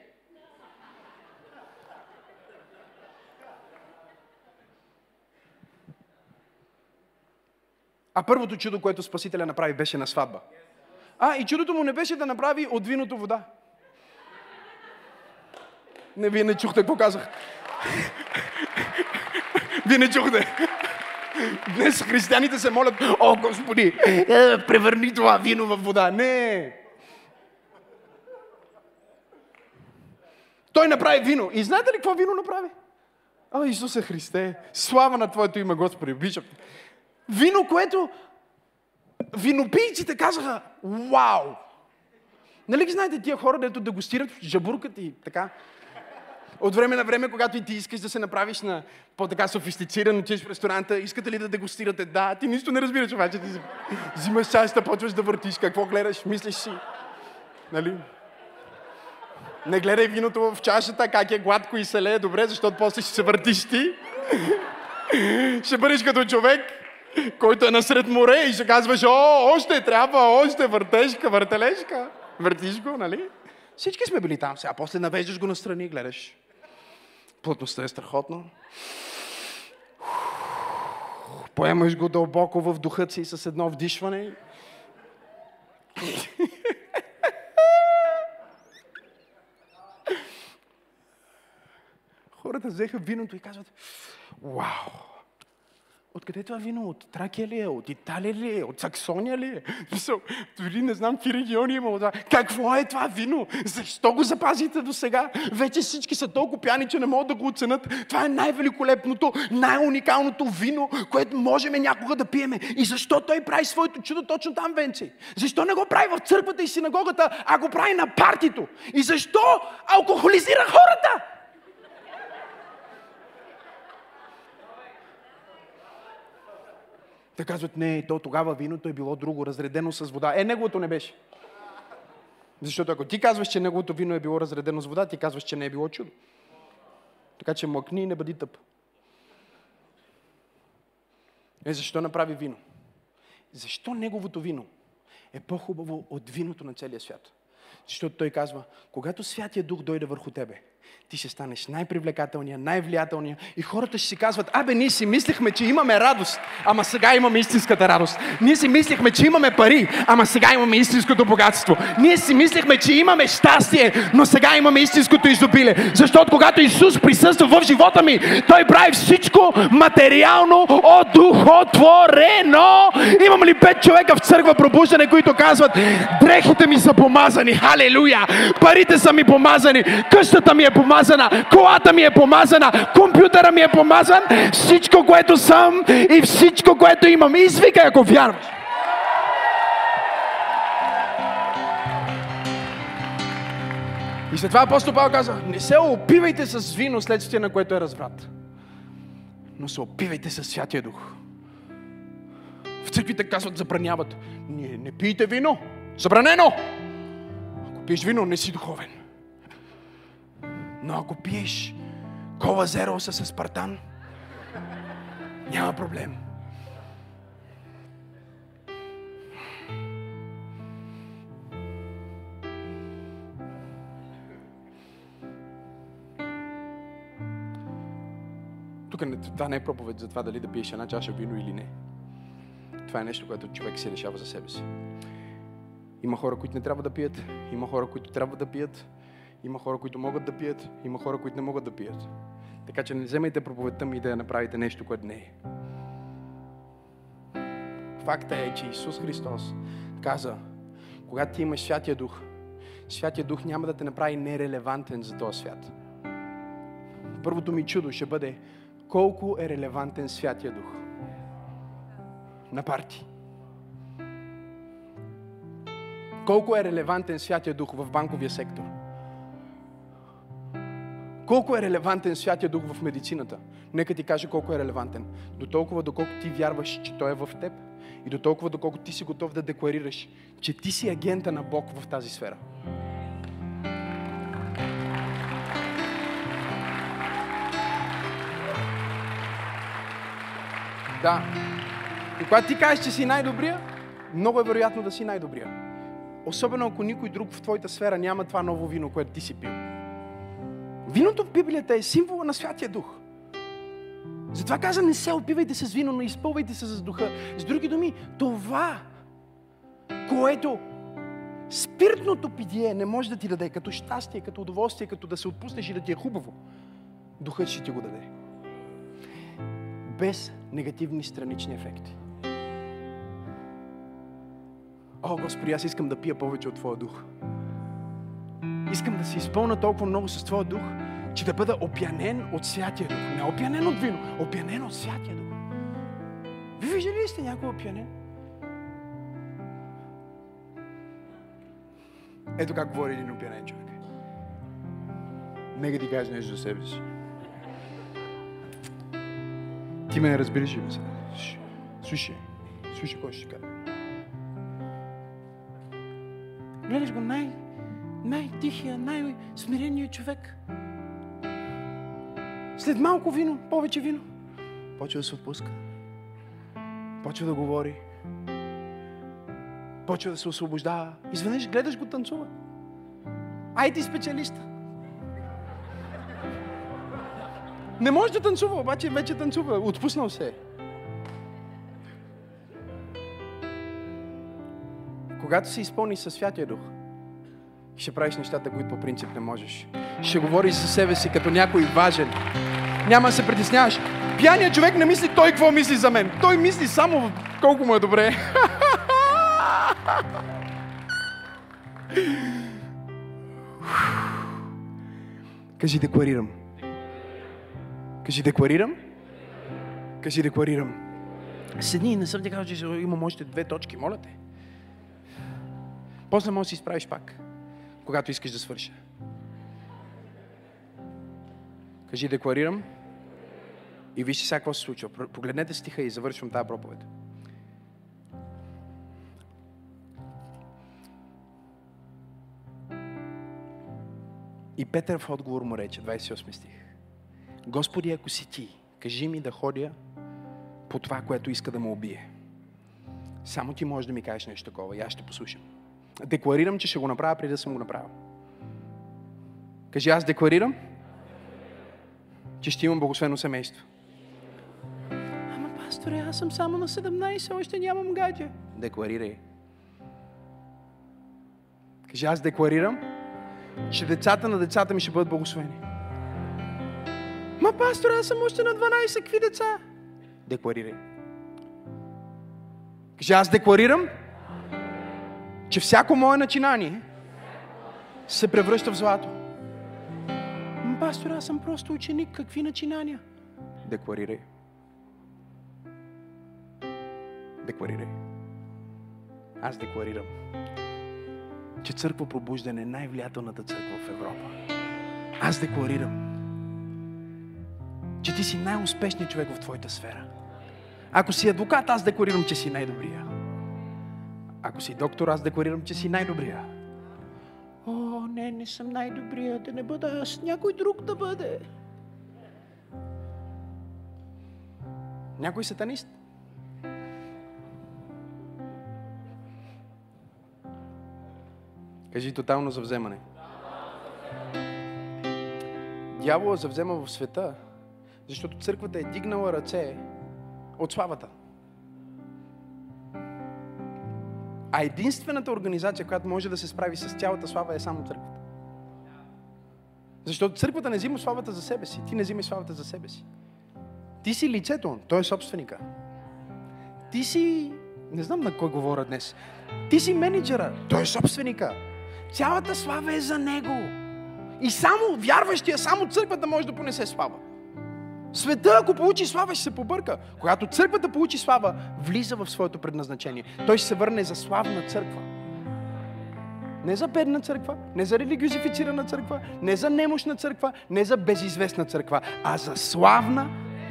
А първото чудо, което Спасителя направи, беше на сватба. А, и чудото му не беше да направи от виното вода. Не, вие не чухте какво казах. Вие не чухте. Днес християните се молят, о Господи, е, превърни това вино в вода. Не. Той направи вино. И знаете ли какво вино направи? О, Исусе Христе, слава на Твоето име, Господи, обичам. Вино, което винопийците казаха, вау! Нали ги знаете тия хора, дето дегустират жабурката и така? От време на време, когато и ти искаш да се направиш на по-така софистициран, отидеш в ресторанта, искате ли да дегустирате? Да, ти нищо не разбираш, обаче ти взимаш чашата, почваш да въртиш, какво гледаш, мислиш си. Нали? Не гледай виното в чашата, как е гладко и се лее добре, защото после ще се въртиш ти. ще бъдеш като човек, който е насред море и ще казваш, о, още трябва, още въртежка, въртележка. Въртиш го, нали? Всички сме били там сега. После навеждаш го настрани и гледаш. Плътността е страхотна. Поемаш го дълбоко в духът си с едно вдишване. Хората взеха виното и казват, вау, Откъде това вино? От Тракия ли е? От Италия ли е? От Саксония ли е? Мисъл, дори не знам какви региони има това. Какво е това вино? Защо го запазите до сега? Вече всички са толкова пяни, че не могат да го оценят. Това е най-великолепното, най-уникалното вино, което можем някога да пиеме. И защо той прави своето чудо точно там, Венци? Защо не го прави в църквата и синагогата, а го прави на партито? И защо алкохолизира хората? Те казват, не, то тогава виното е било друго, разредено с вода. Е, неговото не беше. Защото ако ти казваш, че неговото вино е било разредено с вода, ти казваш, че не е било чудо. Така че мъкни и не бъди тъп. Е, защо направи вино? Защо неговото вино е по-хубаво от виното на целия свят? Защото той казва, когато Святия Дух дойде върху тебе, ти ще станеш най-привлекателния, най-влиятелния. И хората ще си казват, абе, ние си мислихме, че имаме радост, ама сега имаме истинската радост. Ние си мислихме, че имаме пари, ама сега имаме истинското богатство. Ние си мислихме, че имаме щастие, но сега имаме истинското изобилие. Защото когато Исус присъства в живота ми, Той прави всичко материално, одухотворено. Имам ли пет човека в църква пробуждане, които казват, дрехите ми са помазани, халелуя, парите са ми помазани, къщата ми е помазана, колата ми е помазана, компютъра ми е помазан, всичко, което съм и всичко, което имам. Извикай, ако вярваш. И след това апостол Павел каза, не се опивайте с вино, следствие на което е разврат. Но се опивайте с Святия Дух. В църквите казват, забраняват. Не, не пийте вино. Забранено! Ако пиеш вино, не си духовен. Но ако пиеш кола зеро с аспартан, няма проблем. Тук това не е проповед за това дали да пиеш една чаша вино или не. Това е нещо, което човек се решава за себе си. Има хора, които не трябва да пият, има хора, които трябва да пият, има хора, които могат да пият, има хора, които не могат да пият. Така че не вземайте проповедта ми да направите нещо, което не е. Факта е, че Исус Христос каза, когато ти имаш Святия Дух, Святия Дух няма да те направи нерелевантен за този свят. Първото ми чудо ще бъде колко е релевантен Святия Дух на парти. Колко е релевантен Святия Дух в банковия сектор. Колко е релевантен Святия Дух в медицината? Нека ти кажа колко е релевантен. До толкова, доколко ти вярваш, че Той е в теб и до толкова, доколко ти си готов да декларираш, че ти си агента на Бог в тази сфера. Да. И когато ти кажеш, че си най-добрия, много е вероятно да си най-добрия. Особено ако никой друг в твоята сфера няма това ново вино, което ти си пил. Виното в Библията е символа на Святия Дух. Затова каза, не се опивайте с вино, но изпълвайте се с духа. С други думи, това, което спиртното питие не може да ти даде като щастие, като удоволствие, като да се отпуснеш и да ти е хубаво, духът ще ти го даде. Без негативни странични ефекти. О, Господи, аз искам да пия повече от Твоя дух. Искам да се изпълна толкова много с Твоя дух, че да бъда опянен от Святия Дух. Не опянен от вино, опянен от Святия Дух. Ви виждали ли сте някой опянен? Ето как говори един опянен човек. Нека ти кажеш нещо за себе си. Ти ме разбираш ли сега? Слушай, слушай какво ще кажа. Гледаш го най- най-тихия, най-смирения човек. След малко вино, повече вино, почва да се отпуска. Почва да говори. Почва да се освобождава. Изведнъж гледаш го танцува. Ай ти специалиста. Не може да танцува, обаче вече танцува. Отпуснал се. е. Когато се изпълни със Святия Дух, ще правиш нещата, които по принцип не можеш. Ще говориш за себе си като някой важен. Няма да се притесняваш. Пияният човек не мисли той какво мисли за мен. Той мисли само колко му е добре. Кажи декларирам. Кажи декларирам. Кажи декларирам. Седни, не съм ти казал, че имам още две точки, моля те. После може да си изправиш пак, когато искаш да свърша. Кажи, декларирам. И вижте сега какво се случва. Погледнете стиха и завършвам тази проповед. И Петър в отговор му рече, 28 стих. Господи, ако си ти, кажи ми да ходя по това, което иска да ме убие. Само ти можеш да ми кажеш нещо такова и аз ще послушам. Декларирам, че ще го направя преди да съм го направил. Кажи, аз декларирам, че ще имам благословено семейство. Ама, пасторе, аз съм само на 17, още нямам гадже. Декларирай. Кажи, аз декларирам, че децата на децата ми ще бъдат благословени. Ма, пасторе, аз съм още на 12, какви деца? Декларирай. Кажи, аз декларирам, че всяко мое начинание се превръща в злато. Пастор, аз съм просто ученик. Какви начинания? Декларирай. Декларирай. Аз декларирам, че църква пробуждане е най-влиятелната църква в Европа. Аз декларирам, че ти си най-успешният човек в твоята сфера. Ако си адвокат, аз декларирам, че си най-добрия. Ако си доктор, аз декларирам, че си най-добрия. О, не, не съм най-добрия, да не бъда аз, някой друг да бъде. Някой сатанист? Кажи тотално завземане. Дявола завзема в света Защото църквата е дигнала ръце от славата. А единствената организация, която може да се справи с цялата слава е само църквата. Защото църквата не взима славата за себе си. Ти не взимаш славата за себе си. Ти си лицето, той е собственика. Ти си, не знам на кой говоря днес, ти си менеджера, той е собственика. Цялата слава е за него. И само вярващия, само църквата може да понесе слава. Света, ако получи слава, ще се побърка. Когато църквата получи слава, влиза в своето предназначение. Той ще се върне за славна църква. Не за бедна църква, не за религиозифицирана църква, не за немощна църква, не за безизвестна църква, а за славна,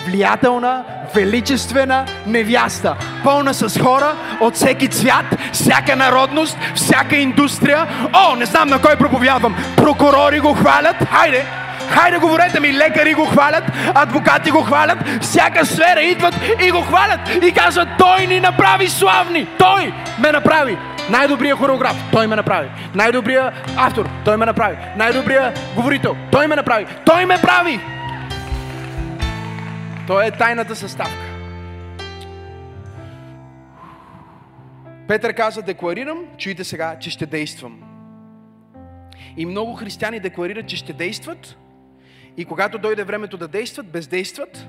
влиятелна, величествена невяста, пълна с хора от всеки цвят, всяка народност, всяка индустрия. О, не знам на кой проповядвам. Прокурори го хвалят. Хайде! Хайде, говорете ми, лекари го хвалят, адвокати го хвалят, всяка сфера идват и го хвалят и казват, той ни направи славни, той ме направи. Най-добрия хореограф, той ме направи. Най-добрия автор, той ме направи. Най-добрия говорител, той ме направи. Той ме прави. Той е тайната съставка. Петър каза, декларирам, чуйте сега, че ще действам. И много християни декларират, че ще действат, и когато дойде времето да действат, бездействат,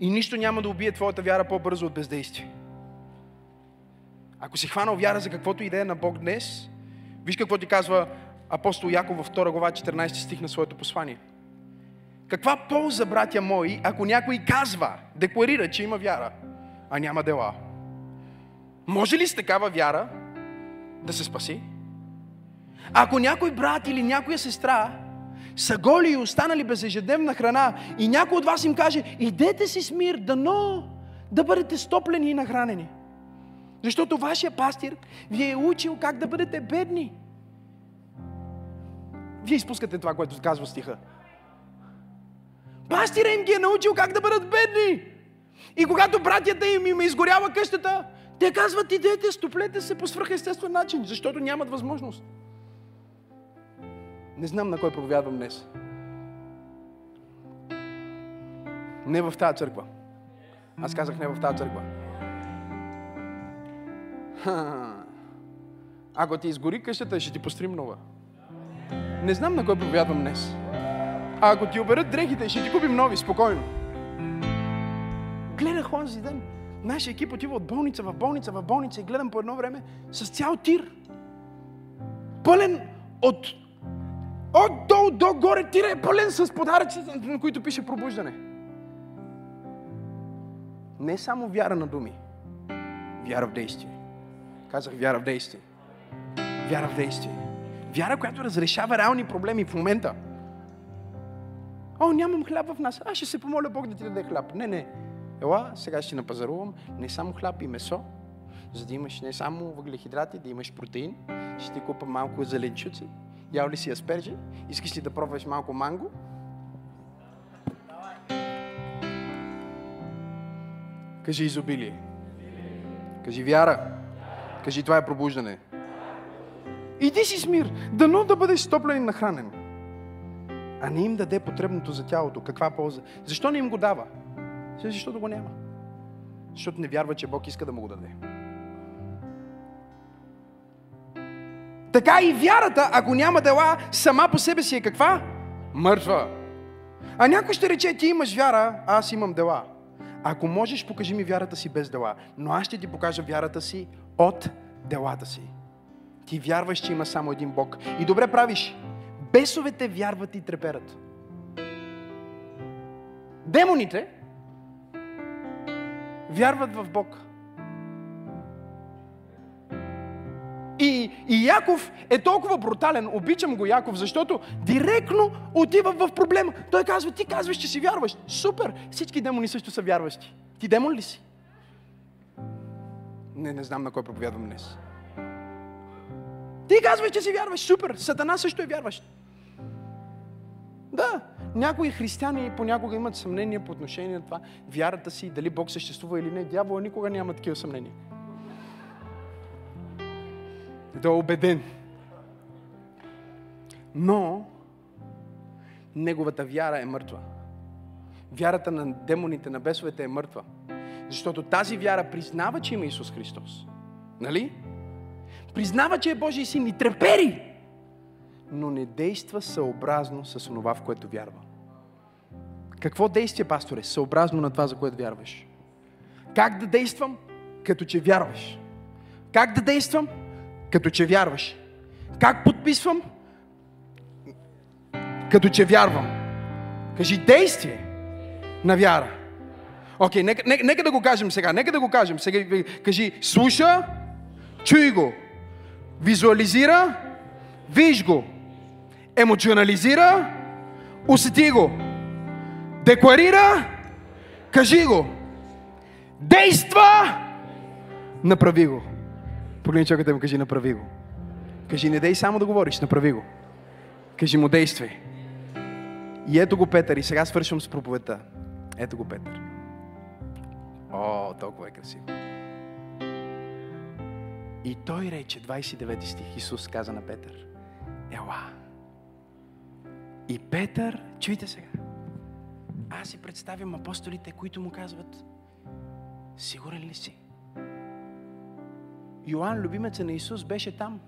и нищо няма да убие твоята вяра по-бързо от бездействие. Ако си хванал вяра за каквото идея на Бог днес, виж какво ти казва апостол Яков във 2 глава 14 стих на своето послание. Каква полза, братя мои, ако някой казва, декларира, че има вяра, а няма дела? Може ли с такава вяра да се спаси? Ако някой брат или някоя сестра са голи и останали без ежедневна храна и някой от вас им каже, идете си с мир, дано да бъдете стоплени и нахранени. Защото вашия пастир ви е учил как да бъдете бедни. Вие изпускате това, което казва стиха. Пастира им ги е научил как да бъдат бедни. И когато братята им им изгорява къщата, те казват, идете, стоплете се по свръхестествен начин, защото нямат възможност. Не знам на кой проповядвам днес. Не в тази църква. Аз казах не в тази църква. Ако ти изгори къщата, ще ти пострим нова. Не знам на кой проповядвам днес. А ако ти оберат дрехите, ще ти купим нови, спокойно. Гледах онзи ден. Нашия екип отива от болница в болница в болница и гледам по едно време с цял тир. Пълен от от долу до горе тира е пълен с подаръци, на които пише пробуждане. Не само вяра на думи, вяра в действие. Казах вяра в действие. Вяра в действие. Вяра, която разрешава реални проблеми в момента. О, нямам хляб в нас. Аз ще се помоля Бог да ти даде хляб. Не, не. Ела, сега ще напазарувам не само хляб и месо, за да имаш не само въглехидрати, да имаш протеин. Ще ти купа малко зеленчуци. Ял ли си аспержи? Искаш ли да пробваш малко манго? Кажи изобилие. Кажи вяра. Кажи това е пробуждане. Иди си с мир. Дано да бъдеш стоплен и нахранен а не им даде потребното за тялото. Каква полза? Защо не им го дава? Защото го няма. Защото не вярва, че Бог иска да му го даде. Така и вярата, ако няма дела, сама по себе си е каква? Мъртва. А някой ще рече, ти имаш вяра, а аз имам дела. Ако можеш, покажи ми вярата си без дела. Но аз ще ти покажа вярата си от делата си. Ти вярваш, че има само един Бог. И добре правиш. Бесовете вярват и треперат. Демоните вярват в Бог. И, и Яков е толкова брутален, обичам го Яков, защото директно отива в проблема. Той казва, ти казваш, че си вярваш. Супер! Всички демони също са вярващи. Ти демон ли си? Не, не знам на кой проповядвам днес. Ти казваш, че си вярваш. Супер! Сатана също е вярващ. Да, някои християни понякога имат съмнение по отношение на това, вярата си, дали Бог съществува или не. Дявола никога няма такива съмнения. Да е убеден. Но неговата вяра е мъртва. Вярата на демоните, на бесовете е мъртва. Защото тази вяра признава, че има Исус Христос. Нали? Признава, че е Божий син и трепери, но не действа съобразно с това, в което вярва. Какво действие, пасторе? Съобразно на това, за което вярваш. Как да действам? Като че вярваш. Как да действам? Като че вярваш. Как подписвам? Като че вярвам. Кажи действие на вяра. Окей, okay, нека, нека, нека да го кажем сега. Нека да го кажем. Сега кажи, слуша, чуй го. Визуализира, виж го. Емоционализира, усети го. Декларира, кажи го. Действа, направи го. Погледни човекът му кажи, направи го. Кажи, не дей само да говориш, направи го. Кажи му, действай. И ето го Петър. И сега свършвам с проповедта. Ето го Петър. О, толкова е красиво. И той рече, 29 стих, Исус каза на Петър, ела. И Петър, чуйте сега, аз си представям апостолите, които му казват, сигурен ли си? Йоанн, любимеца на Исус, беше там.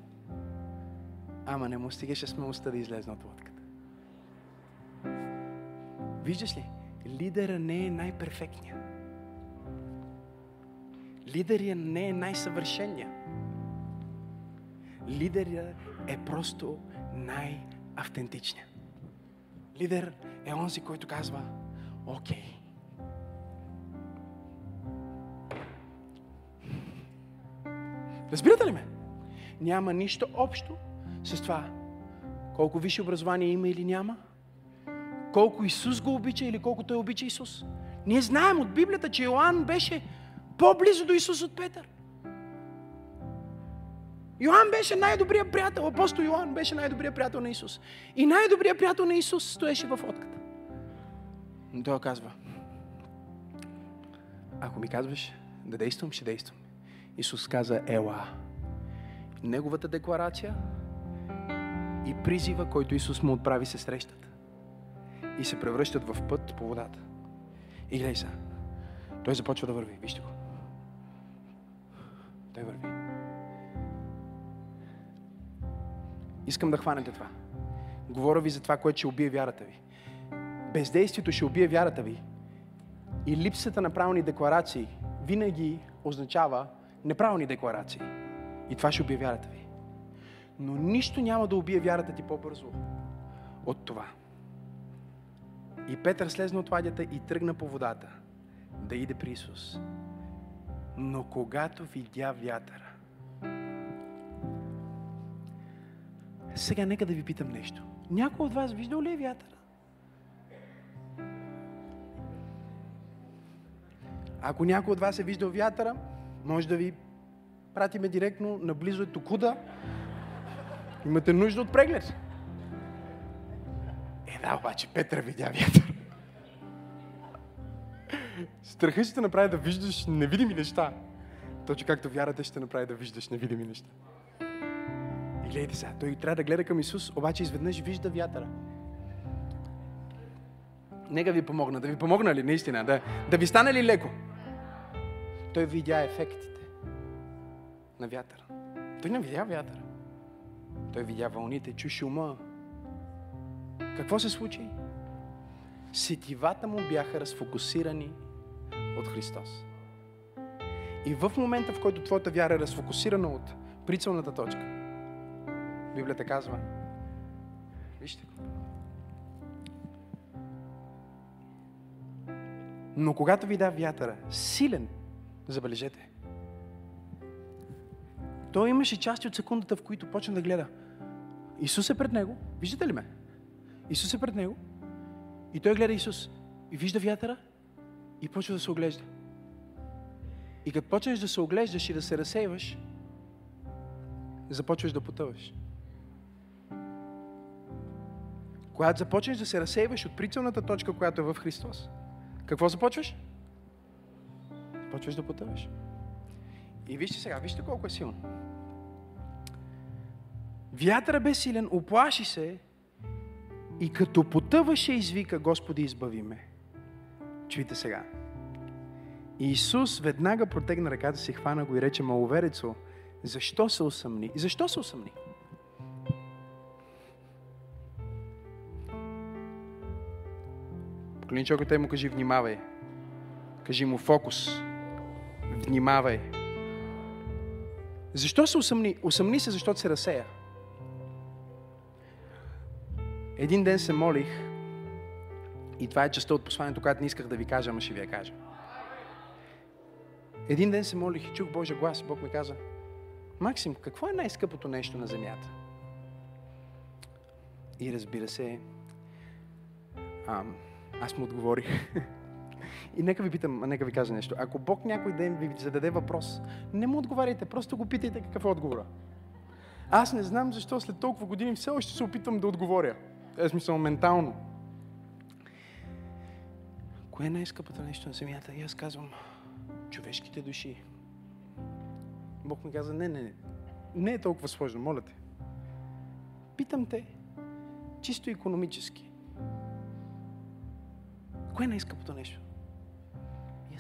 Ама не му стигаше смелостта да излезе от лодката. Виждаш ли? Лидера не е най-перфектният. Лидерия не е най-съвършения. Лидерия е просто най-автентичният. Лидер е онзи, който казва, окей, Разбирате ли ме? Няма нищо общо с това колко висше образование има или няма, колко Исус го обича или колко той обича Исус. Ние знаем от Библията, че Йоанн беше по-близо до Исус от Петър. Йоанн беше най-добрият приятел. Апостол Йоанн беше най-добрият приятел на Исус. И най-добрият приятел на Исус стоеше в отката. Но той казва, ако ми казваш да действам, ще действам. Исус каза Ела. Неговата декларация и призива, който Исус му отправи, се срещат. И се превръщат в път по водата. И гледай сега. Той започва да върви. Вижте го. Той върви. Искам да хванете това. Говоря ви за това, което ще убие вярата ви. Бездействието ще убие вярата ви. И липсата на правилни декларации винаги означава неправилни декларации. И това ще убие вярата ви. Но нищо няма да убие вярата ти по-бързо от това. И Петър слезна от ладята и тръгна по водата да иде при Исус. Но когато видя вятъра, сега нека да ви питам нещо. Някой от вас виждал ли е вятъра? Ако някой от вас е виждал вятъра, може да ви пратиме директно наблизо е Токуда. Имате нужда от преглед. Е, да, обаче Петър видя вятър. Страхът ще направи да виждаш невидими неща. Точно както вярата ще направи да виждаш невидими неща. И гледайте сега, той трябва да гледа към Исус, обаче изведнъж вижда вятъра. Нека ви помогна. Да ви помогна ли наистина? Да, да ви стане ли леко? Той видя ефектите на вятъра. Той не видя вятъра. Той видя вълните, чу шума. Какво се случи? Сетивата му бяха разфокусирани от Христос. И в момента, в който твоята вяра е разфокусирана от прицелната точка, Библията казва, вижте. Но когато ви да вятъра, силен, Забележете. Той имаше части от секундата, в които почна да гледа. Исус е пред него. Виждате ли ме? Исус е пред него. И той гледа Исус. И вижда вятъра. И почва да се оглежда. И като почнеш да се оглеждаш и да се разсейваш, започваш да потъваш. Когато започнеш да се разсейваш от прицелната точка, която е в Христос, какво започваш? Почваш да потъваш. И вижте сега, вижте колко е силно. Вятъра бе силен, оплаши се и като потъваше извика, Господи, избави ме. Чуйте сега. Исус веднага протегна ръката си, хвана го и рече, маловерецо, защо се усъмни? Защо се усъмни? Поклени човекът и му кажи, внимавай. Кажи му фокус. Внимавай. Защо се усъмни? Усъмни се, защото се разсея. Един ден се молих и това е частта от посланието, която не исках да ви кажа, ама ще ви я кажа. Един ден се молих и чух Божия глас. Бог ми каза, Максим, какво е най-скъпото нещо на земята? И разбира се, ам, аз му отговорих. И нека ви питам, нека ви кажа нещо. Ако Бог някой ден ви зададе въпрос, не му отговаряйте, просто го питайте какъв е отговора. Аз не знам защо след толкова години все още се опитвам да отговоря. Е смисъл ментално. Кое е най-скъпото нещо на земята? И аз казвам, човешките души. Бог ми каза, не, не, не. Не е толкова сложно, моля те. Питам те, чисто економически. Кое е най-скъпото нещо?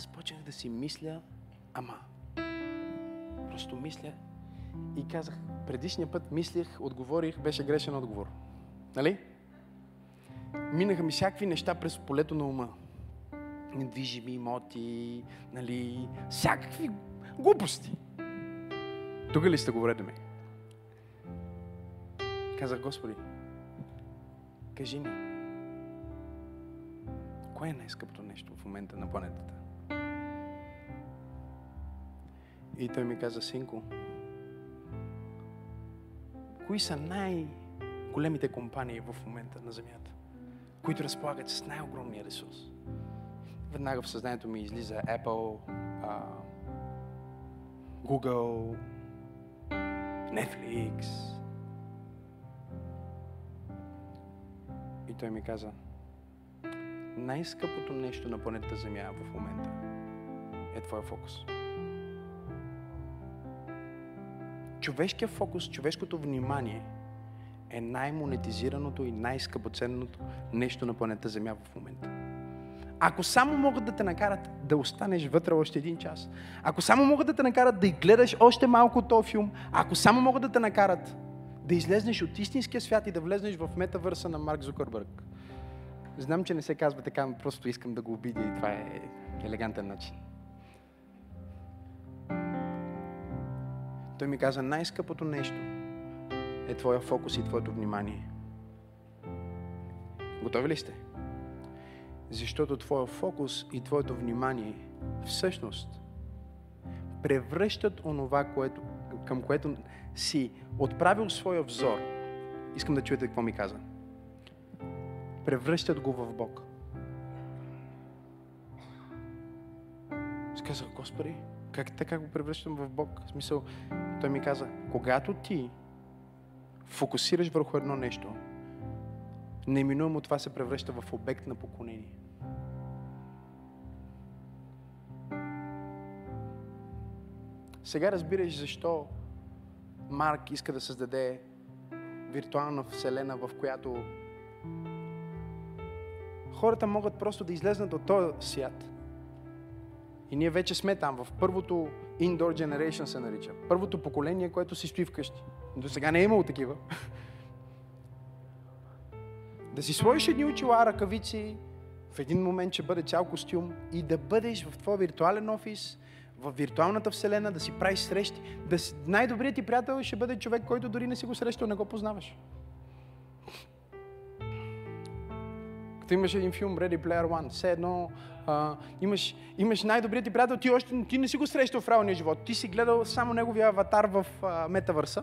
Почнах да си мисля, ама. Просто мисля и казах, предишния път мислих, отговорих, беше грешен отговор. Нали? Минаха ми всякакви неща през полето на ума. Недвижими имоти, нали, всякакви глупости. Тук ли сте говорили ми? Казах, Господи, кажи ми, кое е най-скъпото нещо в момента на планетата? И той ми каза, синко, кои са най-големите компании в момента на Земята, които разполагат с най-огромния ресурс? Веднага в съзнанието ми излиза Apple, uh, Google, Netflix. И той ми каза, най-скъпото нещо на планетата Земя в момента е твоя фокус. Човешкият фокус, човешкото внимание е най-монетизираното и най-скъпоценното нещо на планета Земя в момента. Ако само могат да те накарат да останеш вътре още един час, ако само могат да те накарат да гледаш още малко този филм, ако само могат да те накарат да излезнеш от истинския свят и да влезнеш в метавърса на Марк Зукърбърг. Знам, че не се казва така, но просто искам да го обидя и това е елегантен начин. Той ми каза, най-скъпото нещо е твоя фокус и твоето внимание. Готови ли сте? Защото твоя фокус и твоето внимание всъщност превръщат онова, което, към което си отправил своя взор. Искам да чуете какво ми каза. Превръщат го в Бог. Сказах, Господи, как така го превръщам в Бог? В смисъл, той ми каза, когато ти фокусираш върху едно нещо, неминуемо това се превръща в обект на поклонение. Сега разбираш защо Марк иска да създаде виртуална вселена, в която хората могат просто да излезнат от този свят. И ние вече сме там, в първото Indoor Generation се нарича. Първото поколение, което си стои вкъщи. До сега не е имало такива. да си сложиш едни очила, ръкавици, в един момент ще бъде цял костюм и да бъдеш в твой виртуален офис, в виртуалната вселена, да си правиш срещи. Да си... Най-добрият ти приятел ще бъде човек, който дори не си го срещал, не го познаваш. Като имаш един филм Ready Player One, все едно а, имаш, имаш най-добрият ти приятел, ти още ти не си го срещал в реалния живот. Ти си гледал само неговия аватар в а, метавърса.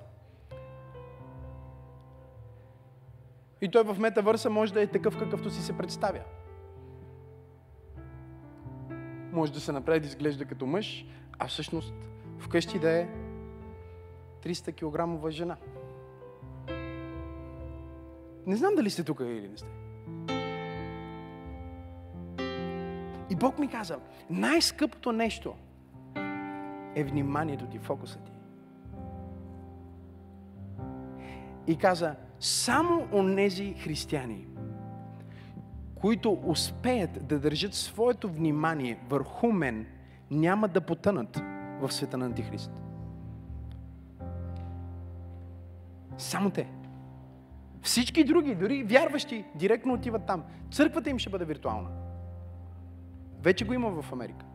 И той в метавърса може да е такъв, какъвто си се представя. Може да се направи да изглежда като мъж, а всъщност вкъщи да е 300 кг жена. Не знам дали сте тук или не сте. И Бог ми каза, най-скъпото нещо е вниманието ти, фокусът ти. И каза, само онези християни, които успеят да държат своето внимание върху мен, няма да потънат в света на Антихрист. Само те. Всички други, дори вярващи, директно отиват там. Църквата им ще бъде виртуална. Вече го има в Америка.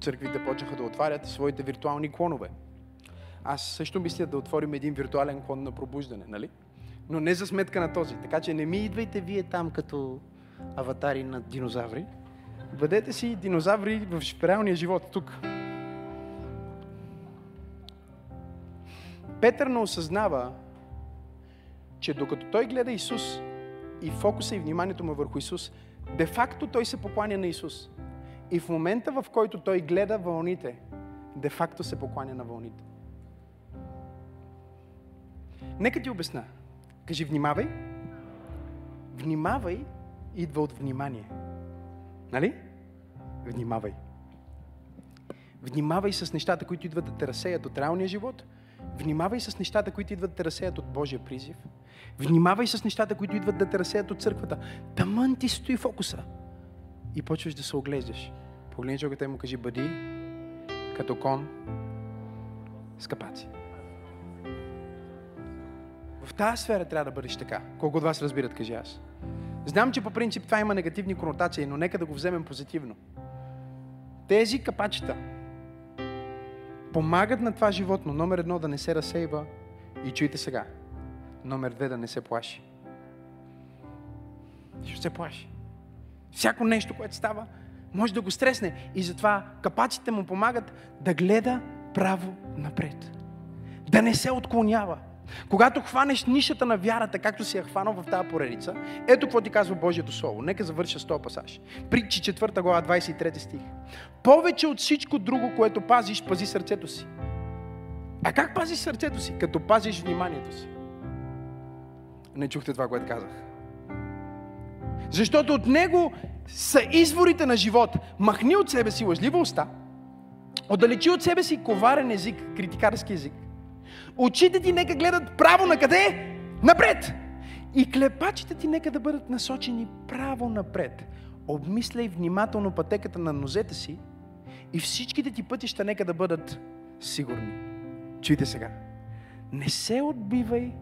Църквите почнаха да отварят своите виртуални клонове. Аз също мисля да отворим един виртуален клон на пробуждане, нали? Но не за сметка на този. Така че не ми идвайте вие там като аватари на динозаври. Бъдете си динозаври в реалния живот тук. Петър не осъзнава, че докато той гледа Исус и фокуса и вниманието му върху Исус, де-факто той се покланя на Исус. И в момента, в който той гледа вълните, де-факто се покланя на вълните. Нека ти обясна. Кажи, внимавай. Внимавай идва от внимание. Нали? Внимавай. Внимавай с нещата, които идват да те разсеят от реалния живот. Внимавай с нещата, които идват да те разсеят от Божия призив. Внимавай с нещата, които идват да те разсеят от църквата. Тамън ти стои фокуса. И почваш да се оглеждаш. Погледни човекът и му кажи, бъди като кон с капаци. В тази сфера трябва да бъдеш така. Колко от вас разбират, кажи аз. Знам, че по принцип това има негативни конотации, но нека да го вземем позитивно. Тези капачета помагат на това животно, номер едно, да не се разсейва и чуйте сега, номер две, да не се плаши. Ще се плаши. Всяко нещо, което става, може да го стресне. И затова капаците му помагат да гледа право напред. Да не се отклонява. Когато хванеш нишата на вярата, както си я хванал в тази поредица, ето какво ти казва Божието Слово. Нека завърша с този пасаж. Притчи 4 глава, 23 стих. Повече от всичко друго, което пазиш, пази сърцето си. А как пазиш сърцето си? Като пазиш вниманието си. Не чухте това, което казах. Защото от него са изворите на живот. Махни от себе си лъжлива уста, отдалечи от себе си коварен език, критикарски език. Очите ти нека гледат право на къде? Напред! И клепачите ти нека да бъдат насочени право напред. Обмисляй внимателно пътеката на нозете си и всичките ти пътища нека да бъдат сигурни. Чуйте сега. Не се отбивай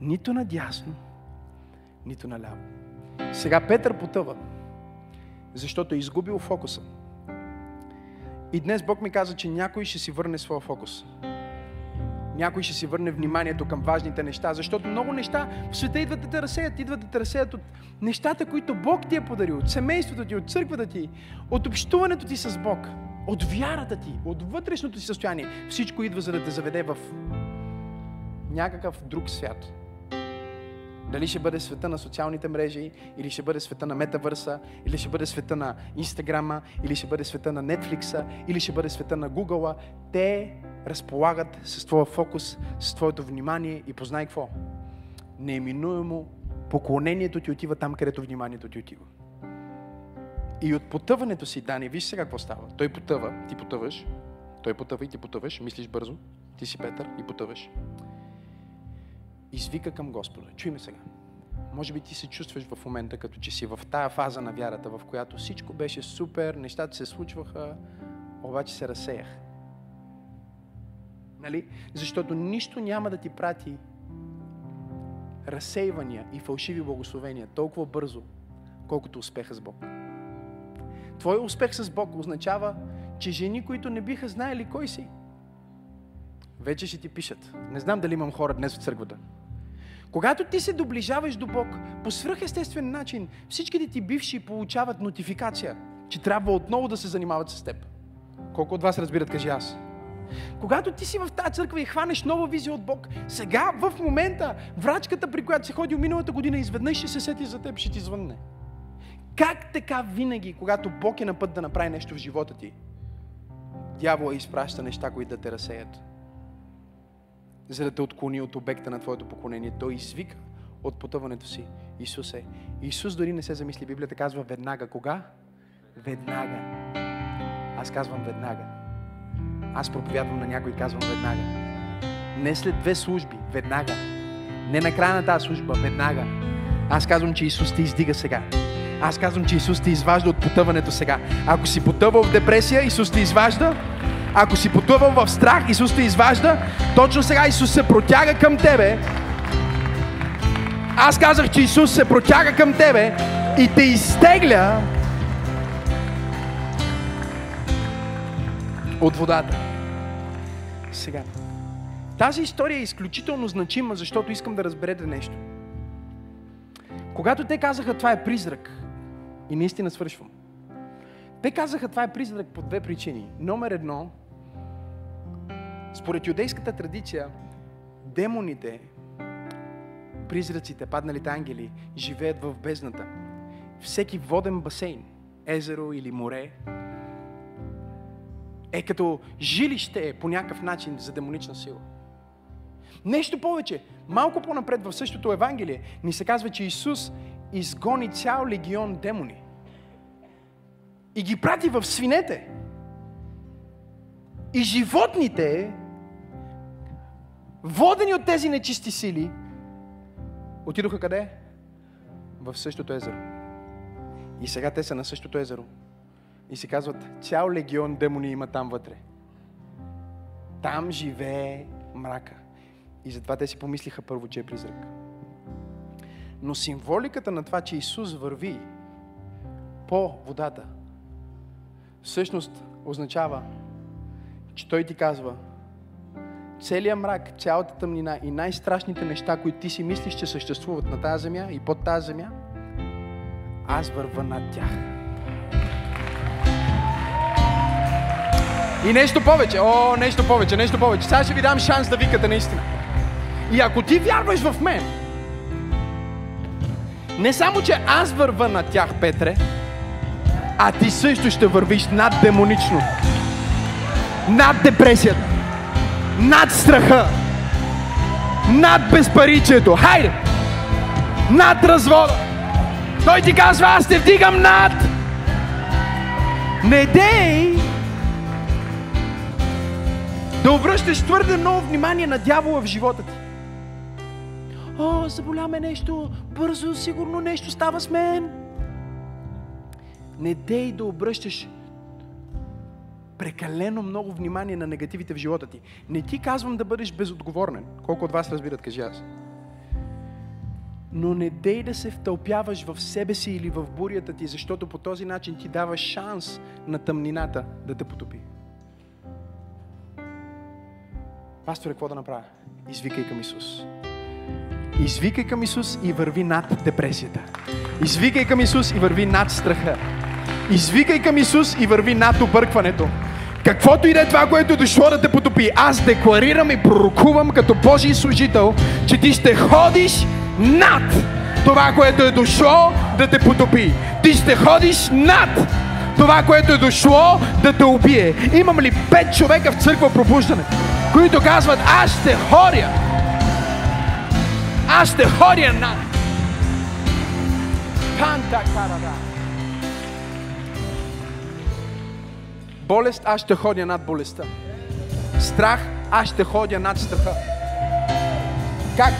нито надясно, нито наляво. Сега Петър потъва, защото е изгубил фокуса. И днес Бог ми каза, че някой ще си върне своя фокус. Някой ще си върне вниманието към важните неща, защото много неща в света идват да те разсеят, идват да те разсеят от нещата, които Бог ти е подарил, от семейството ти, от църквата ти, от общуването ти с Бог, от вярата ти, от вътрешното си състояние. Всичко идва за да те заведе в някакъв друг свят. Дали ще бъде света на социалните мрежи, или ще бъде света на метавърса, или ще бъде света на Инстаграма, или ще бъде света на Нетфликса, или ще бъде света на Гугъла. Те разполагат с твоя фокус, с твоето внимание и познай какво. Неиминуемо поклонението ти отива там, където вниманието ти отива. И от потъването си, Дани, виж сега какво става. Той потъва, ти потъваш, той потъва и ти потъваш, мислиш бързо, ти си Петър и потъваш извика към Господа. Чуй ме сега. Може би ти се чувстваш в момента, като че си в тая фаза на вярата, в която всичко беше супер, нещата се случваха, обаче се разсеях. Нали? Защото нищо няма да ти прати разсейвания и фалшиви благословения толкова бързо, колкото успеха с Бог. Твой успех с Бог означава, че жени, които не биха знаели кой си, вече ще ти пишат. Не знам дали имам хора днес в църквата. Когато ти се доближаваш до Бог по свръхестествен начин, всичките ти бивши получават нотификация, че трябва отново да се занимават с теб. Колко от вас разбират, кажи аз. Когато ти си в тази църква и хванеш нова визия от Бог, сега, в момента, врачката, при която си ходил миналата година, изведнъж ще се сети за теб, ще ти звънне. Как така винаги, когато Бог е на път да направи нещо в живота ти, дявола изпраща неща, които да те разсеят? За да те отклони от обекта на твоето поклонение. Той извика от потъването си. Исус е. Исус дори не се замисли. Библията казва веднага. Кога? Веднага. Аз казвам веднага. Аз проповядвам на някой и казвам веднага. Не след две служби, веднага. Не на края на тази служба, веднага. Аз казвам, че Исус те издига сега. Аз казвам, че Исус те изважда от потъването сега. Ако си потъвал в депресия, Исус те изважда. Ако си потъвал в страх, Исус те изважда. Точно сега Исус се протяга към тебе. Аз казах, че Исус се протяга към тебе и те изтегля от водата. Сега. Тази история е изключително значима, защото искам да разберете нещо. Когато те казаха това е призрак, и наистина свършвам. Те казаха това е призрак по две причини. Номер едно, според юдейската традиция, демоните, призраците, падналите ангели, живеят в бездната. Всеки воден басейн, езеро или море, е като жилище по някакъв начин за демонична сила. Нещо повече, малко по-напред в същото Евангелие ни се казва, че Исус изгони цял легион демони и ги прати в свинете. И животните, водени от тези нечисти сили, отидоха къде? В същото езеро. И сега те са на същото езеро. И се казват, цял легион демони има там вътре. Там живее мрака. И затова те си помислиха първо, че е призрак. Но символиката на това, че Исус върви по водата, всъщност означава, че Той ти казва, целият мрак, цялата тъмнина и най-страшните неща, които ти си мислиш, че съществуват на тази земя и под тази земя, аз върва над тях. И нещо повече, о, нещо повече, нещо повече. Сега ще ви дам шанс да викате наистина. И ако ти вярваш в мен, не само, че аз върва на тях, Петре, а ти също ще вървиш над демонично, над депресията, над страха, над безпаричието. Хайде! Над развода. Той ти казва, аз те вдигам над. Не дей да обръщаш твърде много внимание на дявола в живота ти. О, заболяме нещо, бързо, сигурно нещо става с мен. Не дей да обръщаш прекалено много внимание на негативите в живота ти. Не ти казвам да бъдеш безотговорен. Колко от вас разбират, кажи аз. Но не дей да се втълпяваш в себе си или в бурята ти, защото по този начин ти даваш шанс на тъмнината да те потопи. Пасторе, какво да направя? Извикай към Исус. Извикай към Исус и върви над депресията. Извикай към Исус и върви над страха. Извикай към Исус и върви над объркването. Каквото и да е това, което дошло да те потопи, аз декларирам и пророкувам като Божий служител, че ти ще ходиш над това, което е дошло да те потопи. Ти ще ходиш над това, което е дошло да те убие. Имам ли пет човека в църква пробуждане, които казват, аз ще ходя аз ще ходя над. Канта карада. Болест, аз ще ходя над болестта. Страх, аз ще ходя над страха. Как?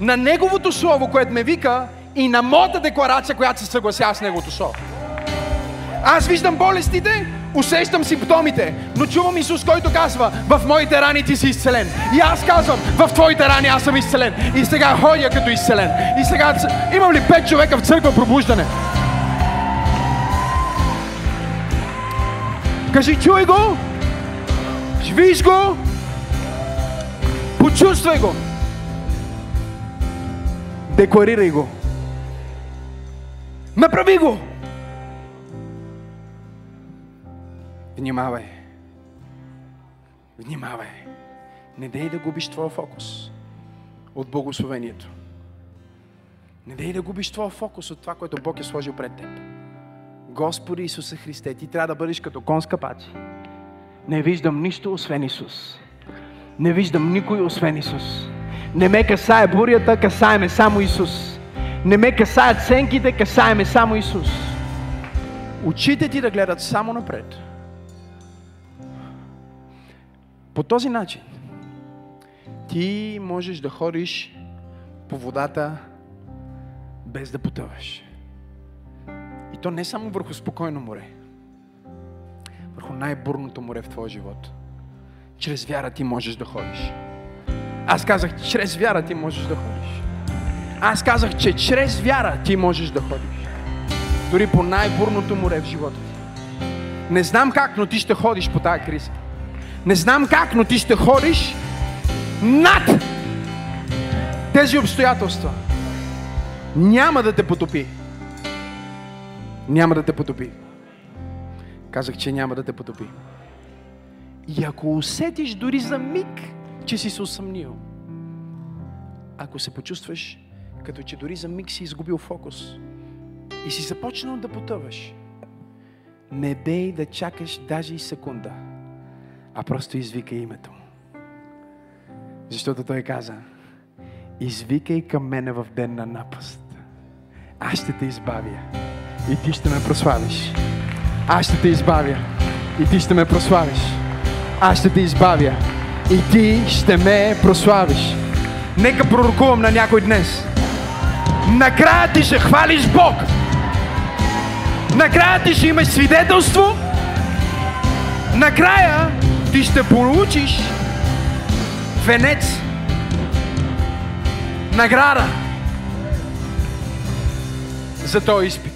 На Неговото Слово, което ме вика, и на моята декларация, която се съглася с Неговото Слово. Аз виждам болестите, усещам симптомите, но чувам Исус, който казва, в моите рани ти си изцелен. И аз казвам, в твоите рани аз съм изцелен. И сега ходя като изцелен. И сега имам ли пет човека в църква пробуждане? Кажи, чуй го, виж го, почувствай го, декларирай го, направи го. Внимавай. Внимавай. Не дей да губиш твоя фокус от благословението. Не дей да губиш твоя фокус от това, което Бог е сложил пред теб. Господи Исусе Христе, ти трябва да бъдеш като конска пачи. Не виждам нищо освен Исус. Не виждам никой освен Исус. Не ме касае бурята, касае ме само Исус. Не ме касаят сенките, касае ме само Исус. Очите ти да гледат само напред. По този начин ти можеш да ходиш по водата без да потъваш. И то не само върху спокойно море, върху най-бурното море в твоя живот. Чрез вяра ти можеш да ходиш. Аз казах, чрез вяра ти можеш да ходиш. Аз казах, че чрез вяра ти можеш да ходиш. Дори по най-бурното море в живота ти. Не знам как, но ти ще ходиш по тази криза. Не знам как, но ти ще ходиш над тези обстоятелства. Няма да те потопи. Няма да те потопи. Казах, че няма да те потопи. И ако усетиш дори за миг, че си се усъмнил, ако се почувстваш като че дори за миг си изгубил фокус и си започнал да потъваш, не бей да чакаш даже и секунда, а просто извикай името му. Защото той каза, извикай към мене в ден на напаст. Аз ще те избавя и ти ще ме прославиш. Аз ще те избавя и ти ще ме прославиш. Аз ще те избавя и ти ще ме прославиш. Нека пророкувам на някой днес. Накрая ти ще хвалиш Бог. Накрая ти ще имаш свидетелство. Накрая ти ще получиш венец. Награда за този изпит.